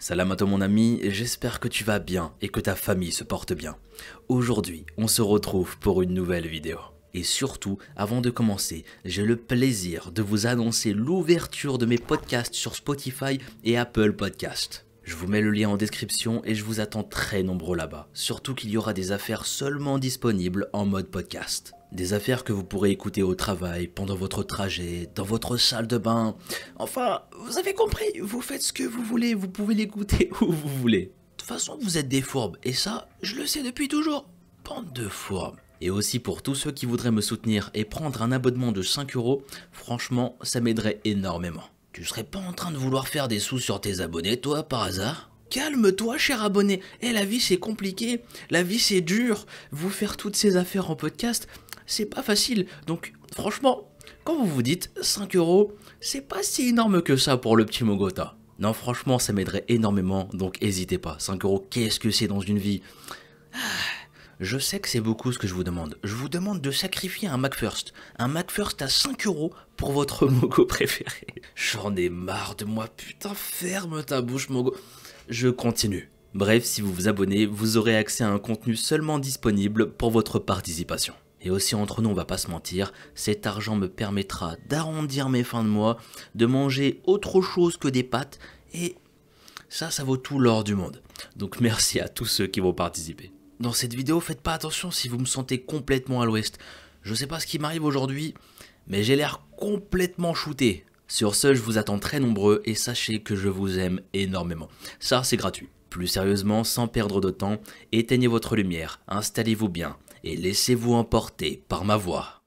Salam à toi mon ami, j'espère que tu vas bien et que ta famille se porte bien. Aujourd'hui, on se retrouve pour une nouvelle vidéo. Et surtout, avant de commencer, j'ai le plaisir de vous annoncer l'ouverture de mes podcasts sur Spotify et Apple Podcasts. Je vous mets le lien en description et je vous attends très nombreux là-bas. Surtout qu'il y aura des affaires seulement disponibles en mode podcast. Des affaires que vous pourrez écouter au travail, pendant votre trajet, dans votre salle de bain. Enfin, vous avez compris, vous faites ce que vous voulez, vous pouvez l'écouter où vous voulez. De toute façon, vous êtes des fourbes, et ça, je le sais depuis toujours. Bande de fourbes. Et aussi pour tous ceux qui voudraient me soutenir et prendre un abonnement de 5 euros, franchement, ça m'aiderait énormément. Tu serais pas en train de vouloir faire des sous sur tes abonnés, toi, par hasard? Calme-toi, cher abonné. Eh, la vie, c'est compliqué. La vie, c'est dur. Vous faire toutes ces affaires en podcast, c'est pas facile. Donc, franchement, quand vous vous dites 5 euros, c'est pas si énorme que ça pour le petit Mogota. Non, franchement, ça m'aiderait énormément, donc n'hésitez pas. 5 euros, qu'est-ce que c'est dans une vie? Je sais que c'est beaucoup ce que je vous demande. Je vous demande de sacrifier un MacFirst. Un MacFirst à 5 euros pour votre Mogo préféré. J'en ai marre de moi, putain, ferme ta bouche, Mogo. Je continue. Bref, si vous vous abonnez, vous aurez accès à un contenu seulement disponible pour votre participation. Et aussi entre nous, on va pas se mentir, cet argent me permettra d'arrondir mes fins de mois, de manger autre chose que des pâtes, et ça, ça vaut tout l'or du monde. Donc merci à tous ceux qui vont participer. Dans cette vidéo, faites pas attention si vous me sentez complètement à l'ouest. Je sais pas ce qui m'arrive aujourd'hui, mais j'ai l'air complètement shooté. Sur ce, je vous attends très nombreux et sachez que je vous aime énormément. Ça, c'est gratuit. Plus sérieusement, sans perdre de temps, éteignez votre lumière, installez-vous bien et laissez-vous emporter par ma voix.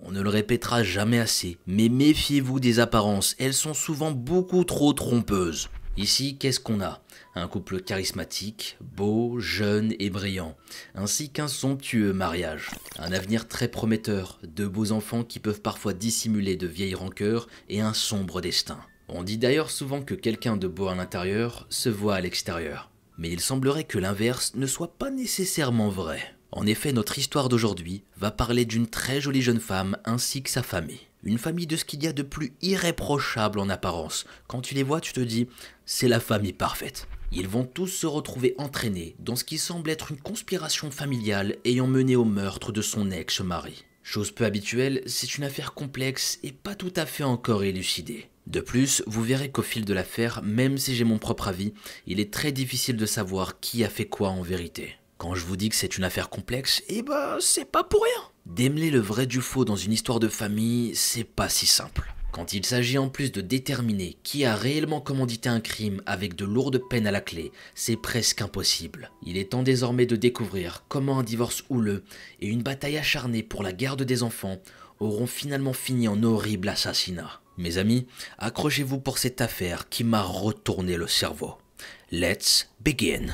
On ne le répétera jamais assez, mais méfiez-vous des apparences, elles sont souvent beaucoup trop trompeuses. Ici, qu'est-ce qu'on a? Un couple charismatique, beau, jeune et brillant, ainsi qu'un somptueux mariage. Un avenir très prometteur, de beaux enfants qui peuvent parfois dissimuler de vieilles rancœurs et un sombre destin. On dit d'ailleurs souvent que quelqu'un de beau à l'intérieur se voit à l'extérieur. Mais il semblerait que l'inverse ne soit pas nécessairement vrai. En effet, notre histoire d'aujourd'hui va parler d'une très jolie jeune femme ainsi que sa famille. Une famille de ce qu'il y a de plus irréprochable en apparence. Quand tu les vois, tu te dis, c'est la famille parfaite. Ils vont tous se retrouver entraînés dans ce qui semble être une conspiration familiale ayant mené au meurtre de son ex-mari. Chose peu habituelle, c'est une affaire complexe et pas tout à fait encore élucidée. De plus, vous verrez qu'au fil de l'affaire, même si j'ai mon propre avis, il est très difficile de savoir qui a fait quoi en vérité. Quand je vous dis que c'est une affaire complexe, eh ben c'est pas pour rien. Démêler le vrai du faux dans une histoire de famille, c'est pas si simple. Quand il s'agit en plus de déterminer qui a réellement commandité un crime avec de lourdes peines à la clé, c'est presque impossible. Il est temps désormais de découvrir comment un divorce houleux et une bataille acharnée pour la garde des enfants auront finalement fini en horrible assassinat. Mes amis, accrochez-vous pour cette affaire qui m'a retourné le cerveau. Let's begin.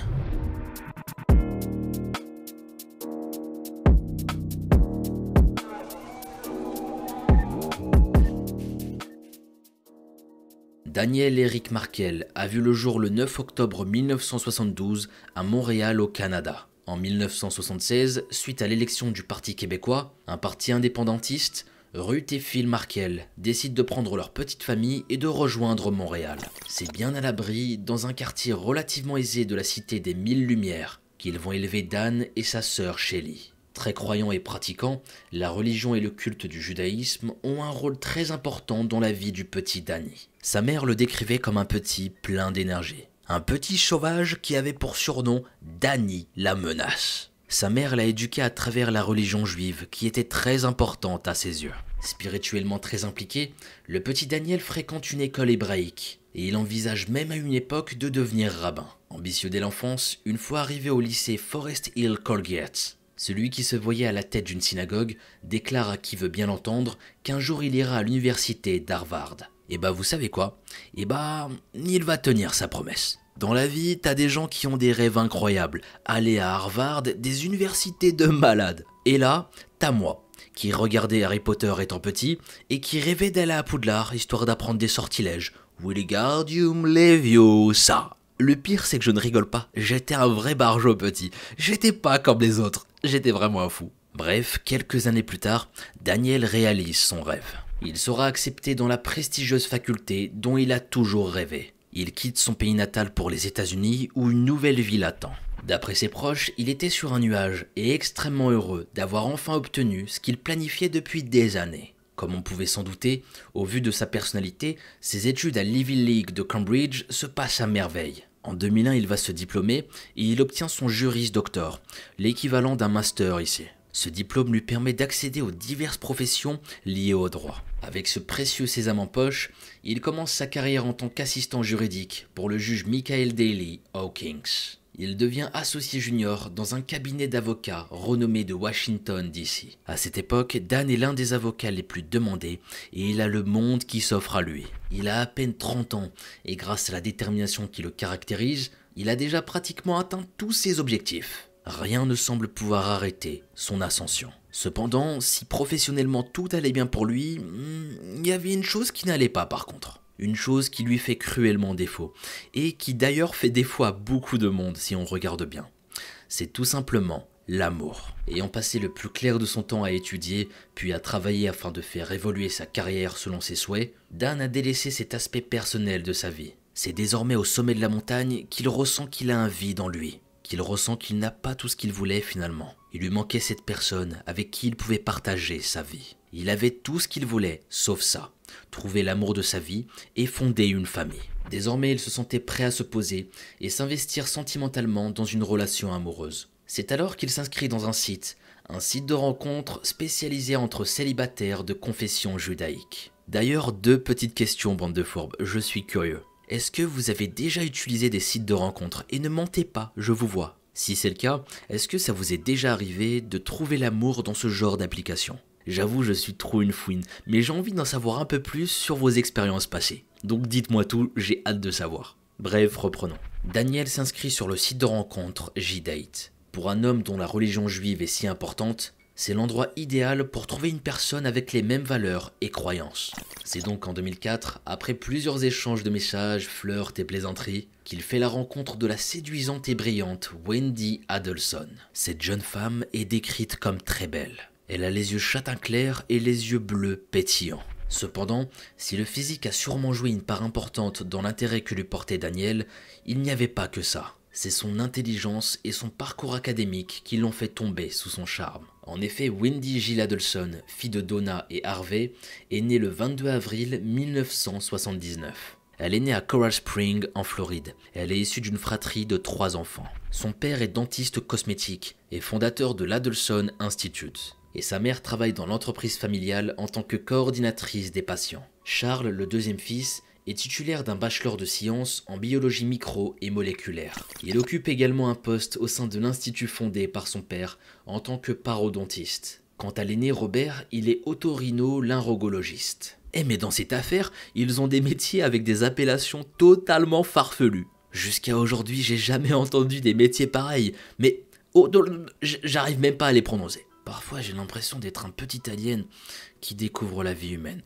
Daniel Eric Markel a vu le jour le 9 octobre 1972 à Montréal au Canada. En 1976, suite à l'élection du Parti québécois, un parti indépendantiste, Ruth et Phil Markel décident de prendre leur petite famille et de rejoindre Montréal. C'est bien à l'abri, dans un quartier relativement aisé de la cité des Mille Lumières, qu'ils vont élever Dan et sa sœur Shelly. Très croyants et pratiquants, la religion et le culte du judaïsme ont un rôle très important dans la vie du petit Danny. Sa mère le décrivait comme un petit plein d'énergie. Un petit sauvage qui avait pour surnom Danny la menace. Sa mère l'a éduqué à travers la religion juive qui était très importante à ses yeux. Spirituellement très impliqué, le petit Daniel fréquente une école hébraïque et il envisage même à une époque de devenir rabbin. Ambitieux dès l'enfance, une fois arrivé au lycée Forest Hill Colgate, celui qui se voyait à la tête d'une synagogue déclare à qui veut bien l'entendre qu'un jour il ira à l'université d'Harvard. Et bah vous savez quoi? Et bah il va tenir sa promesse. Dans la vie, t'as des gens qui ont des rêves incroyables. Aller à Harvard, des universités de malades. Et là, t'as moi, qui regardais Harry Potter étant petit et qui rêvait d'aller à Poudlard histoire d'apprendre des sortilèges Willigardium Leviosa. Le pire, c'est que je ne rigole pas. J'étais un vrai barjot petit. J'étais pas comme les autres. J'étais vraiment un fou. Bref, quelques années plus tard, Daniel réalise son rêve. Il sera accepté dans la prestigieuse faculté dont il a toujours rêvé. Il quitte son pays natal pour les États-Unis où une nouvelle vie l'attend. D'après ses proches, il était sur un nuage et extrêmement heureux d'avoir enfin obtenu ce qu'il planifiait depuis des années. Comme on pouvait s'en douter, au vu de sa personnalité, ses études à l'Ivy League de Cambridge se passent à merveille. En 2001, il va se diplômer et il obtient son Juris Doctor, l'équivalent d'un master ici. Ce diplôme lui permet d'accéder aux diverses professions liées au droit. Avec ce précieux sésame en poche, il commence sa carrière en tant qu'assistant juridique pour le juge Michael Daly Hawkins. Il devient associé junior dans un cabinet d'avocats renommé de Washington DC. À cette époque, Dan est l'un des avocats les plus demandés et il a le monde qui s'offre à lui. Il a à peine 30 ans et grâce à la détermination qui le caractérise, il a déjà pratiquement atteint tous ses objectifs. Rien ne semble pouvoir arrêter son ascension. Cependant, si professionnellement tout allait bien pour lui, hmm, il y avait une chose qui n'allait pas par contre. Une chose qui lui fait cruellement défaut, et qui d'ailleurs fait défaut à beaucoup de monde si on regarde bien. C'est tout simplement l'amour. Ayant passé le plus clair de son temps à étudier, puis à travailler afin de faire évoluer sa carrière selon ses souhaits, Dan a délaissé cet aspect personnel de sa vie. C'est désormais au sommet de la montagne qu'il ressent qu'il a un vide en lui, qu'il ressent qu'il n'a pas tout ce qu'il voulait finalement. Il lui manquait cette personne avec qui il pouvait partager sa vie. Il avait tout ce qu'il voulait, sauf ça. Trouver l'amour de sa vie et fonder une famille. Désormais, il se sentait prêt à se poser et s'investir sentimentalement dans une relation amoureuse. C'est alors qu'il s'inscrit dans un site, un site de rencontre spécialisé entre célibataires de confession judaïque. D'ailleurs, deux petites questions, bande de fourbes, je suis curieux. Est-ce que vous avez déjà utilisé des sites de rencontres Et ne mentez pas, je vous vois. Si c'est le cas, est-ce que ça vous est déjà arrivé de trouver l'amour dans ce genre d'application? J'avoue, je suis trop une fouine, mais j'ai envie d'en savoir un peu plus sur vos expériences passées. Donc dites-moi tout, j'ai hâte de savoir. Bref, reprenons. Daniel s'inscrit sur le site de rencontre J-Date. Pour un homme dont la religion juive est si importante, c'est l'endroit idéal pour trouver une personne avec les mêmes valeurs et croyances. C'est donc en 2004, après plusieurs échanges de messages, flirts et plaisanteries, qu'il fait la rencontre de la séduisante et brillante Wendy Adelson. Cette jeune femme est décrite comme très belle. Elle a les yeux châtain clair et les yeux bleus pétillants. Cependant, si le physique a sûrement joué une part importante dans l'intérêt que lui portait Daniel, il n'y avait pas que ça c'est son intelligence et son parcours académique qui l'ont fait tomber sous son charme. En effet, Wendy Gill Adelson, fille de Donna et Harvey, est née le 22 avril 1979. Elle est née à Coral Spring, en Floride. Elle est issue d'une fratrie de trois enfants. Son père est dentiste cosmétique et fondateur de l'Adelson Institute. Et sa mère travaille dans l'entreprise familiale en tant que coordinatrice des patients. Charles, le deuxième fils, est titulaire d'un bachelor de sciences en biologie micro et moléculaire. Il occupe également un poste au sein de l'institut fondé par son père en tant que parodontiste. Quant à l'aîné Robert, il est otorino-laryngologiste. Eh mais dans cette affaire, ils ont des métiers avec des appellations totalement farfelues. Jusqu'à aujourd'hui, j'ai jamais entendu des métiers pareils, mais j'arrive même pas à les prononcer. Parfois, j'ai l'impression d'être un petit alien qui découvre la vie humaine.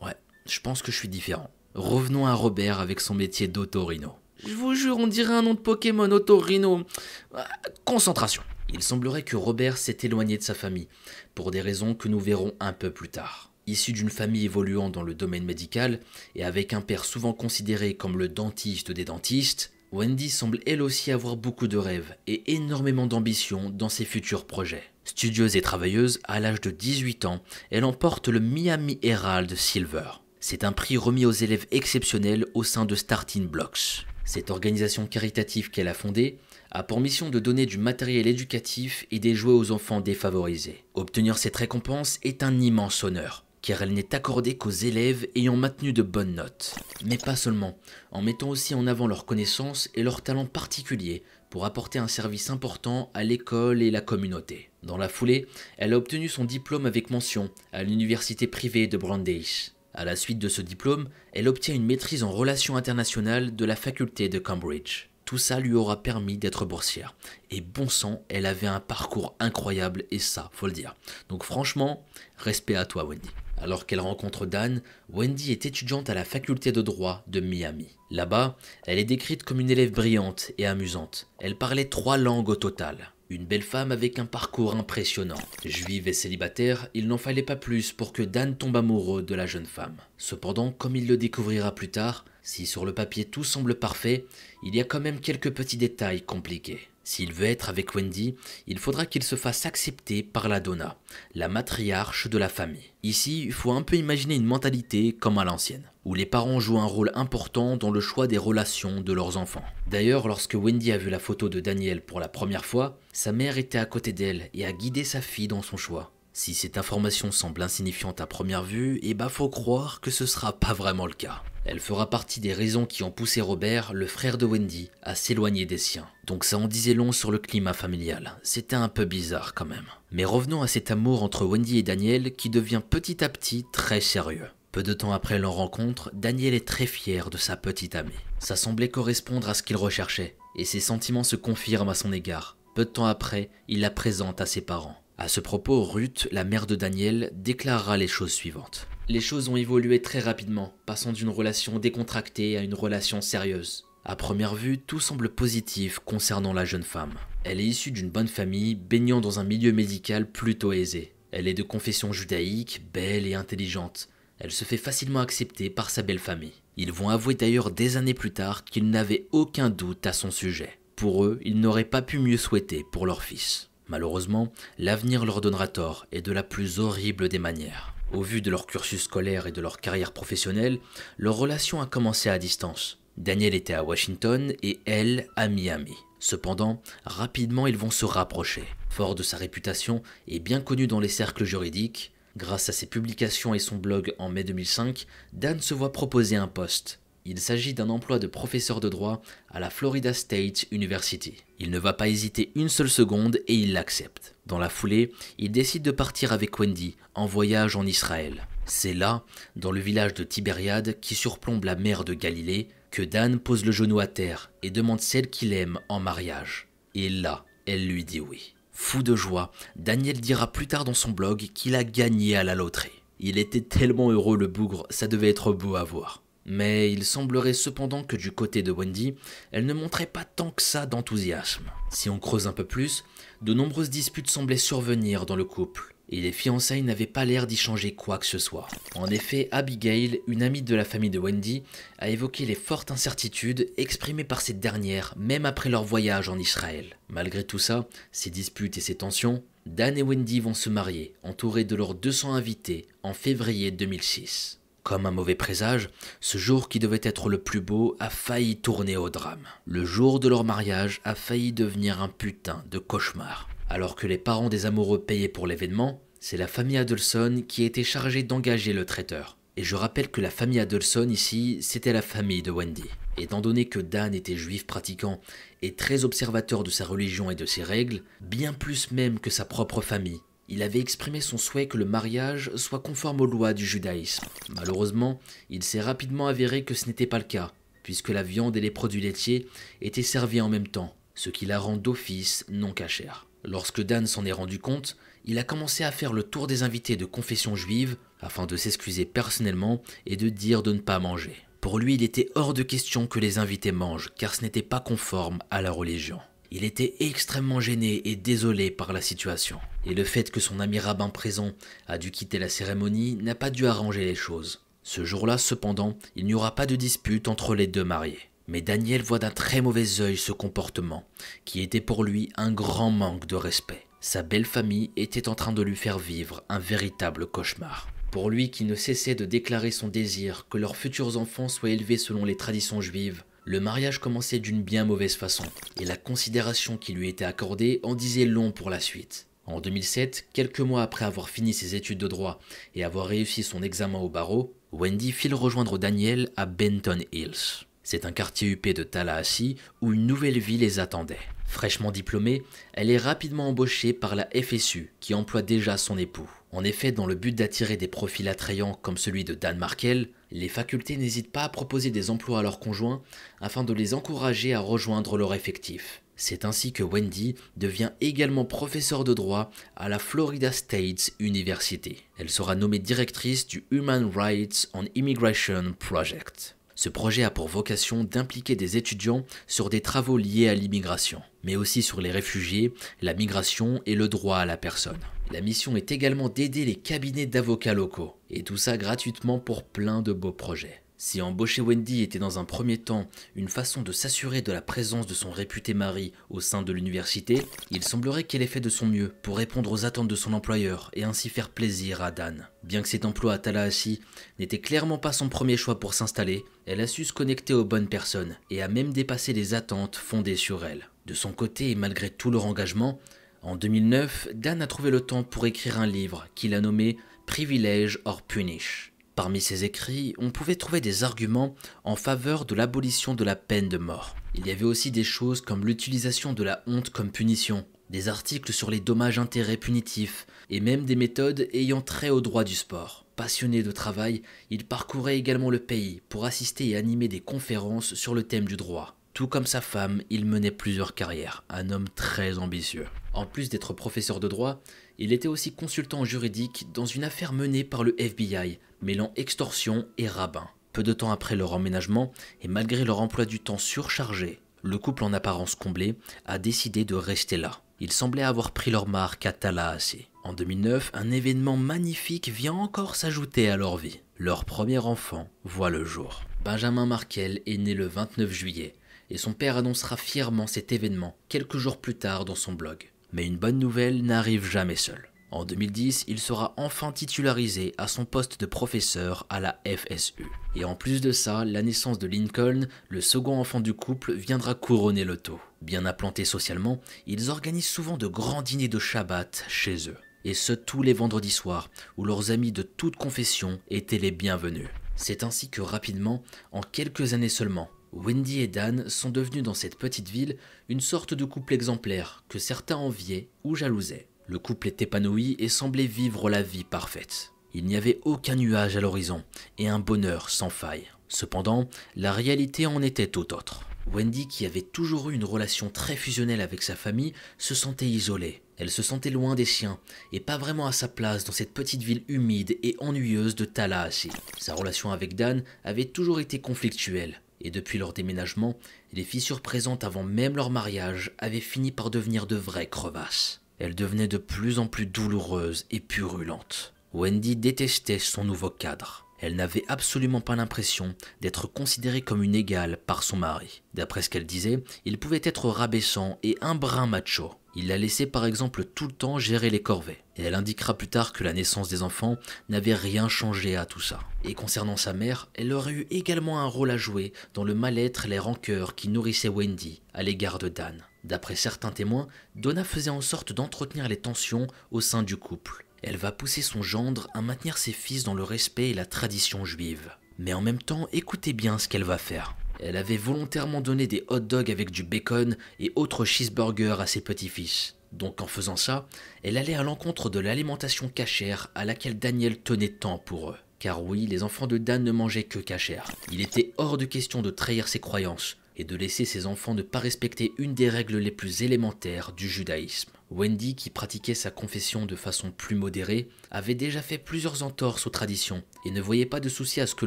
Ouais, je pense que je suis différent. Revenons à Robert avec son métier d'Otorino. Je vous jure, on dirait un nom de Pokémon, Otorino. Euh, concentration. Il semblerait que Robert s'est éloigné de sa famille, pour des raisons que nous verrons un peu plus tard. Issu d'une famille évoluant dans le domaine médical, et avec un père souvent considéré comme le dentiste des dentistes, Wendy semble elle aussi avoir beaucoup de rêves et énormément d'ambition dans ses futurs projets. Studieuse et travailleuse, à l'âge de 18 ans, elle emporte le Miami Herald Silver. C'est un prix remis aux élèves exceptionnels au sein de Starting Blocks. Cette organisation caritative qu'elle a fondée a pour mission de donner du matériel éducatif et des jouets aux enfants défavorisés. Obtenir cette récompense est un immense honneur, car elle n'est accordée qu'aux élèves ayant maintenu de bonnes notes. Mais pas seulement, en mettant aussi en avant leurs connaissances et leurs talents particuliers pour apporter un service important à l'école et la communauté. Dans la foulée, elle a obtenu son diplôme avec mention à l'université privée de Brandeis. À la suite de ce diplôme, elle obtient une maîtrise en relations internationales de la faculté de Cambridge. Tout ça lui aura permis d'être boursière. Et bon sang, elle avait un parcours incroyable et ça, faut le dire. Donc franchement, respect à toi Wendy. Alors qu'elle rencontre Dan, Wendy est étudiante à la faculté de droit de Miami. Là-bas, elle est décrite comme une élève brillante et amusante. Elle parlait trois langues au total. Une belle femme avec un parcours impressionnant. Juive et célibataire, il n'en fallait pas plus pour que Dan tombe amoureux de la jeune femme. Cependant, comme il le découvrira plus tard, si sur le papier tout semble parfait, il y a quand même quelques petits détails compliqués. S'il veut être avec Wendy, il faudra qu'il se fasse accepter par la Donna, la matriarche de la famille. Ici, il faut un peu imaginer une mentalité comme à l'ancienne, où les parents jouent un rôle important dans le choix des relations de leurs enfants. D'ailleurs, lorsque Wendy a vu la photo de Daniel pour la première fois, sa mère était à côté d'elle et a guidé sa fille dans son choix. Si cette information semble insignifiante à première vue, eh bah faut croire que ce sera pas vraiment le cas. Elle fera partie des raisons qui ont poussé Robert, le frère de Wendy, à s'éloigner des siens. Donc ça en disait long sur le climat familial. C'était un peu bizarre quand même. Mais revenons à cet amour entre Wendy et Daniel qui devient petit à petit très sérieux. Peu de temps après leur rencontre, Daniel est très fier de sa petite amie. Ça semblait correspondre à ce qu'il recherchait, et ses sentiments se confirment à son égard. Peu de temps après, il la présente à ses parents. À ce propos, Ruth, la mère de Daniel, déclarera les choses suivantes les choses ont évolué très rapidement, passant d'une relation décontractée à une relation sérieuse. À première vue, tout semble positif concernant la jeune femme. Elle est issue d'une bonne famille, baignant dans un milieu médical plutôt aisé. Elle est de confession judaïque, belle et intelligente. Elle se fait facilement accepter par sa belle famille. Ils vont avouer d'ailleurs des années plus tard qu'ils n'avaient aucun doute à son sujet. Pour eux, ils n'auraient pas pu mieux souhaiter pour leur fils. Malheureusement, l'avenir leur donnera tort et de la plus horrible des manières. Au vu de leur cursus scolaire et de leur carrière professionnelle, leur relation a commencé à distance. Daniel était à Washington et elle à Miami. Cependant, rapidement ils vont se rapprocher. Fort de sa réputation et bien connu dans les cercles juridiques, grâce à ses publications et son blog en mai 2005, Dan se voit proposer un poste. Il s'agit d'un emploi de professeur de droit à la Florida State University. Il ne va pas hésiter une seule seconde et il l'accepte. Dans la foulée, il décide de partir avec Wendy en voyage en Israël. C'est là, dans le village de Tibériade qui surplombe la mer de Galilée, que Dan pose le genou à terre et demande celle qu'il aime en mariage. Et là, elle lui dit oui. Fou de joie, Daniel dira plus tard dans son blog qu'il a gagné à la loterie. Il était tellement heureux le bougre, ça devait être beau à voir. Mais il semblerait cependant que du côté de Wendy, elle ne montrait pas tant que ça d'enthousiasme. Si on creuse un peu plus, de nombreuses disputes semblaient survenir dans le couple, et les fiançailles n'avaient pas l'air d'y changer quoi que ce soit. En effet, Abigail, une amie de la famille de Wendy, a évoqué les fortes incertitudes exprimées par cette dernière même après leur voyage en Israël. Malgré tout ça, ces disputes et ces tensions, Dan et Wendy vont se marier, entourés de leurs 200 invités, en février 2006. Comme un mauvais présage, ce jour qui devait être le plus beau a failli tourner au drame. Le jour de leur mariage a failli devenir un putain de cauchemar. Alors que les parents des amoureux payaient pour l'événement, c'est la famille Adelson qui était chargée d'engager le traiteur. Et je rappelle que la famille Adelson ici, c'était la famille de Wendy. Étant donné que Dan était juif pratiquant et très observateur de sa religion et de ses règles, bien plus même que sa propre famille, il avait exprimé son souhait que le mariage soit conforme aux lois du judaïsme. Malheureusement, il s'est rapidement avéré que ce n'était pas le cas, puisque la viande et les produits laitiers étaient servis en même temps, ce qui la rend d'office non cachère. Lorsque Dan s'en est rendu compte, il a commencé à faire le tour des invités de confession juive afin de s'excuser personnellement et de dire de ne pas manger. Pour lui, il était hors de question que les invités mangent, car ce n'était pas conforme à la religion. Il était extrêmement gêné et désolé par la situation. Et le fait que son ami rabbin présent a dû quitter la cérémonie n'a pas dû arranger les choses. Ce jour-là, cependant, il n'y aura pas de dispute entre les deux mariés. Mais Daniel voit d'un très mauvais œil ce comportement, qui était pour lui un grand manque de respect. Sa belle famille était en train de lui faire vivre un véritable cauchemar. Pour lui qui ne cessait de déclarer son désir que leurs futurs enfants soient élevés selon les traditions juives, le mariage commençait d'une bien mauvaise façon, et la considération qui lui était accordée en disait long pour la suite. En 2007, quelques mois après avoir fini ses études de droit et avoir réussi son examen au barreau, Wendy file rejoindre Daniel à Benton Hills. C'est un quartier huppé de Tallahassee où une nouvelle vie les attendait. Fraîchement diplômée, elle est rapidement embauchée par la FSU qui emploie déjà son époux. En effet, dans le but d'attirer des profils attrayants comme celui de Dan Markel, les facultés n'hésitent pas à proposer des emplois à leurs conjoints afin de les encourager à rejoindre leur effectif. C'est ainsi que Wendy devient également professeure de droit à la Florida State University. Elle sera nommée directrice du Human Rights on Immigration Project. Ce projet a pour vocation d'impliquer des étudiants sur des travaux liés à l'immigration, mais aussi sur les réfugiés, la migration et le droit à la personne. La mission est également d'aider les cabinets d'avocats locaux, et tout ça gratuitement pour plein de beaux projets. Si embaucher Wendy était dans un premier temps une façon de s'assurer de la présence de son réputé mari au sein de l'université, il semblerait qu'elle ait fait de son mieux pour répondre aux attentes de son employeur et ainsi faire plaisir à Dan. Bien que cet emploi à Tallahassee n'était clairement pas son premier choix pour s'installer, elle a su se connecter aux bonnes personnes et a même dépassé les attentes fondées sur elle. De son côté et malgré tout leur engagement, en 2009, Dan a trouvé le temps pour écrire un livre qu'il a nommé Privilege or Punish. Parmi ses écrits, on pouvait trouver des arguments en faveur de l'abolition de la peine de mort. Il y avait aussi des choses comme l'utilisation de la honte comme punition, des articles sur les dommages intérêts punitifs, et même des méthodes ayant trait au droit du sport. Passionné de travail, il parcourait également le pays pour assister et animer des conférences sur le thème du droit. Tout comme sa femme, il menait plusieurs carrières, un homme très ambitieux. En plus d'être professeur de droit, il était aussi consultant juridique dans une affaire menée par le FBI, mêlant extorsion et rabbin. Peu de temps après leur emménagement, et malgré leur emploi du temps surchargé, le couple en apparence comblé a décidé de rester là. Ils semblaient avoir pris leur marque à Tallahassee. En 2009, un événement magnifique vient encore s'ajouter à leur vie. Leur premier enfant voit le jour. Benjamin Markel est né le 29 juillet et son père annoncera fièrement cet événement quelques jours plus tard dans son blog. Mais une bonne nouvelle n'arrive jamais seule. En 2010, il sera enfin titularisé à son poste de professeur à la FSU. Et en plus de ça, la naissance de Lincoln, le second enfant du couple, viendra couronner le tout. Bien implantés socialement, ils organisent souvent de grands dîners de Shabbat chez eux. Et ce tous les vendredis soirs, où leurs amis de toute confession étaient les bienvenus. C'est ainsi que rapidement, en quelques années seulement, Wendy et Dan sont devenus dans cette petite ville une sorte de couple exemplaire que certains enviaient ou jalousaient. Le couple est épanoui et semblait vivre la vie parfaite. Il n'y avait aucun nuage à l'horizon et un bonheur sans faille. Cependant, la réalité en était tout autre. Wendy, qui avait toujours eu une relation très fusionnelle avec sa famille, se sentait isolée. Elle se sentait loin des siens et pas vraiment à sa place dans cette petite ville humide et ennuyeuse de Tallahassee. Sa relation avec Dan avait toujours été conflictuelle et depuis leur déménagement, les fissures présentes avant même leur mariage avaient fini par devenir de vraies crevasses. Elles devenaient de plus en plus douloureuses et purulentes. Wendy détestait son nouveau cadre. Elle n'avait absolument pas l'impression d'être considérée comme une égale par son mari. D'après ce qu'elle disait, il pouvait être rabaissant et un brin macho. Il la laissait par exemple tout le temps gérer les corvées. Elle indiquera plus tard que la naissance des enfants n'avait rien changé à tout ça. Et concernant sa mère, elle aurait eu également un rôle à jouer dans le mal-être et les rancœurs qui nourrissaient Wendy à l'égard de Dan. D'après certains témoins, Donna faisait en sorte d'entretenir les tensions au sein du couple. Elle va pousser son gendre à maintenir ses fils dans le respect et la tradition juive. Mais en même temps, écoutez bien ce qu'elle va faire. Elle avait volontairement donné des hot dogs avec du bacon et autres cheeseburgers à ses petits-fils. Donc en faisant ça, elle allait à l'encontre de l'alimentation cachère à laquelle Daniel tenait tant pour eux. Car oui, les enfants de Dan ne mangeaient que cachère. Il était hors de question de trahir ses croyances et de laisser ses enfants ne pas respecter une des règles les plus élémentaires du judaïsme. Wendy, qui pratiquait sa confession de façon plus modérée, avait déjà fait plusieurs entorses aux traditions et ne voyait pas de souci à ce que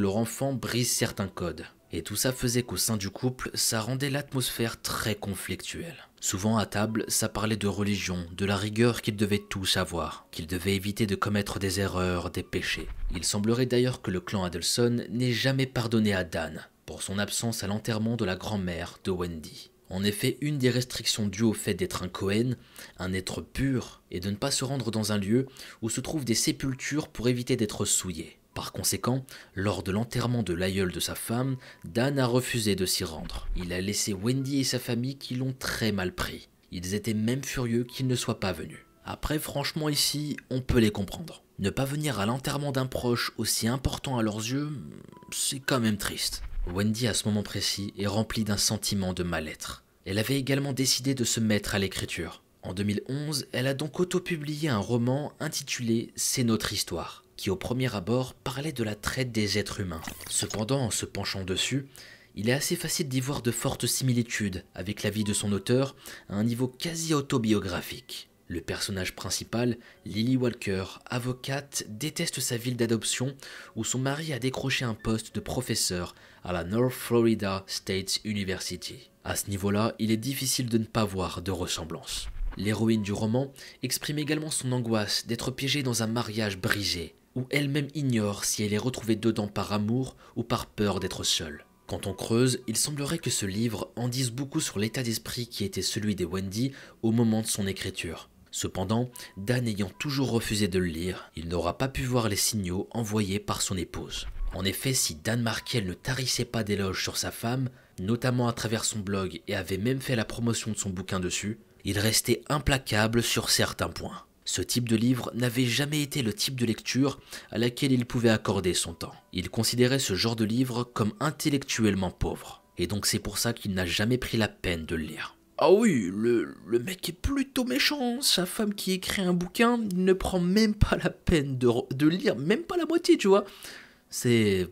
leur enfant brise certains codes. Et tout ça faisait qu'au sein du couple, ça rendait l'atmosphère très conflictuelle. Souvent à table, ça parlait de religion, de la rigueur qu'ils devaient tous savoir, qu'ils devaient éviter de commettre des erreurs, des péchés. Il semblerait d'ailleurs que le clan Adelson n'ait jamais pardonné à Dan pour son absence à l'enterrement de la grand-mère de Wendy. En effet, une des restrictions dues au fait d'être un Cohen, un être pur, est de ne pas se rendre dans un lieu où se trouvent des sépultures pour éviter d'être souillé. Par conséquent, lors de l'enterrement de l'aïeul de sa femme, Dan a refusé de s'y rendre. Il a laissé Wendy et sa famille qui l'ont très mal pris. Ils étaient même furieux qu'il ne soit pas venu. Après, franchement, ici, on peut les comprendre. Ne pas venir à l'enterrement d'un proche aussi important à leurs yeux, c'est quand même triste. Wendy, à ce moment précis, est remplie d'un sentiment de mal-être. Elle avait également décidé de se mettre à l'écriture. En 2011, elle a donc auto-publié un roman intitulé C'est notre histoire qui au premier abord parlait de la traite des êtres humains. Cependant, en se penchant dessus, il est assez facile d'y voir de fortes similitudes avec la vie de son auteur à un niveau quasi autobiographique. Le personnage principal, Lily Walker, avocate, déteste sa ville d'adoption où son mari a décroché un poste de professeur à la North Florida State University. À ce niveau-là, il est difficile de ne pas voir de ressemblance. L'héroïne du roman exprime également son angoisse d'être piégée dans un mariage brisé, où elle-même ignore si elle est retrouvée dedans par amour ou par peur d'être seule. Quand on creuse, il semblerait que ce livre en dise beaucoup sur l'état d'esprit qui était celui des Wendy au moment de son écriture. Cependant, Dan ayant toujours refusé de le lire, il n'aura pas pu voir les signaux envoyés par son épouse. En effet, si Dan Markel ne tarissait pas d'éloges sur sa femme, notamment à travers son blog et avait même fait la promotion de son bouquin dessus, il restait implacable sur certains points. Ce type de livre n'avait jamais été le type de lecture à laquelle il pouvait accorder son temps. Il considérait ce genre de livre comme intellectuellement pauvre. Et donc c'est pour ça qu'il n'a jamais pris la peine de le lire. Ah oui, le, mec est plutôt méchant. Sa femme qui écrit un bouquin ne prend même pas la peine de, de lire, même pas la moitié, tu vois. C'est.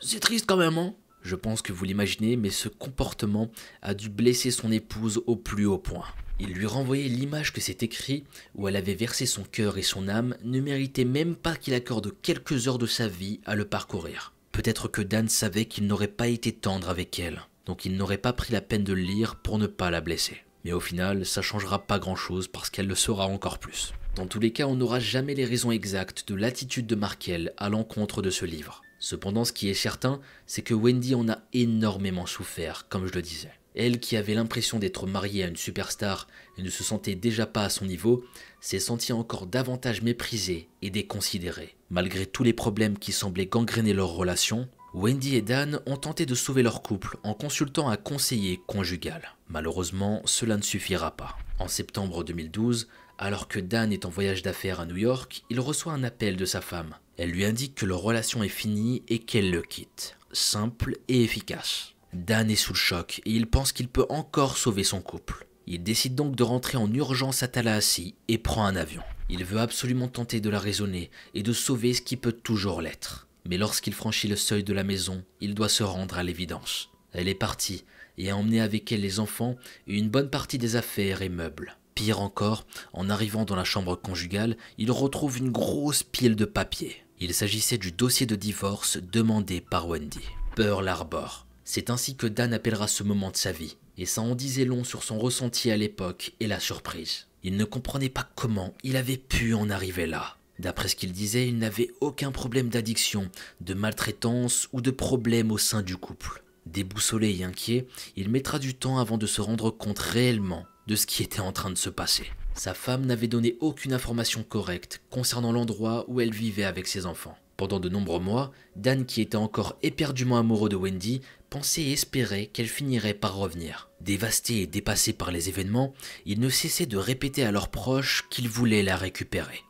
C'est triste quand même, hein. Je pense que vous l'imaginez, mais ce comportement a dû blesser son épouse au plus haut point. Il lui renvoyait l'image que cet écrit, où elle avait versé son cœur et son âme, ne méritait même pas qu'il accorde quelques heures de sa vie à le parcourir. Peut-être que Dan savait qu'il n'aurait pas été tendre avec elle, donc il n'aurait pas pris la peine de le lire pour ne pas la blesser. Mais au final, ça changera pas grand-chose parce qu'elle le saura encore plus. Dans tous les cas, on n'aura jamais les raisons exactes de l'attitude de Markel à l'encontre de ce livre. Cependant, ce qui est certain, c'est que Wendy en a énormément souffert, comme je le disais. Elle qui avait l'impression d'être mariée à une superstar et ne se sentait déjà pas à son niveau, s'est sentie encore davantage méprisée et déconsidérée. Malgré tous les problèmes qui semblaient gangréner leur relation, Wendy et Dan ont tenté de sauver leur couple en consultant un conseiller conjugal. Malheureusement, cela ne suffira pas. En septembre 2012, alors que Dan est en voyage d'affaires à New York, il reçoit un appel de sa femme. Elle lui indique que leur relation est finie et qu'elle le quitte. Simple et efficace. Dan est sous le choc et il pense qu'il peut encore sauver son couple. Il décide donc de rentrer en urgence à Tallahassee et prend un avion. Il veut absolument tenter de la raisonner et de sauver ce qui peut toujours l'être. Mais lorsqu'il franchit le seuil de la maison, il doit se rendre à l'évidence. Elle est partie et a emmené avec elle les enfants et une bonne partie des affaires et meubles. Pire encore, en arrivant dans la chambre conjugale, il retrouve une grosse pile de papiers. Il s'agissait du dossier de divorce demandé par Wendy. Pearl Harbor. C'est ainsi que Dan appellera ce moment de sa vie, et ça en disait long sur son ressenti à l'époque et la surprise. Il ne comprenait pas comment il avait pu en arriver là. D'après ce qu'il disait, il n'avait aucun problème d'addiction, de maltraitance ou de problème au sein du couple. Déboussolé et inquiet, il mettra du temps avant de se rendre compte réellement de ce qui était en train de se passer. Sa femme n'avait donné aucune information correcte concernant l'endroit où elle vivait avec ses enfants. Pendant de nombreux mois, Dan, qui était encore éperdument amoureux de Wendy, pensait et espérait qu'elle finirait par revenir. Dévasté et dépassé par les événements, il ne cessait de répéter à leurs proches qu'il voulait la récupérer.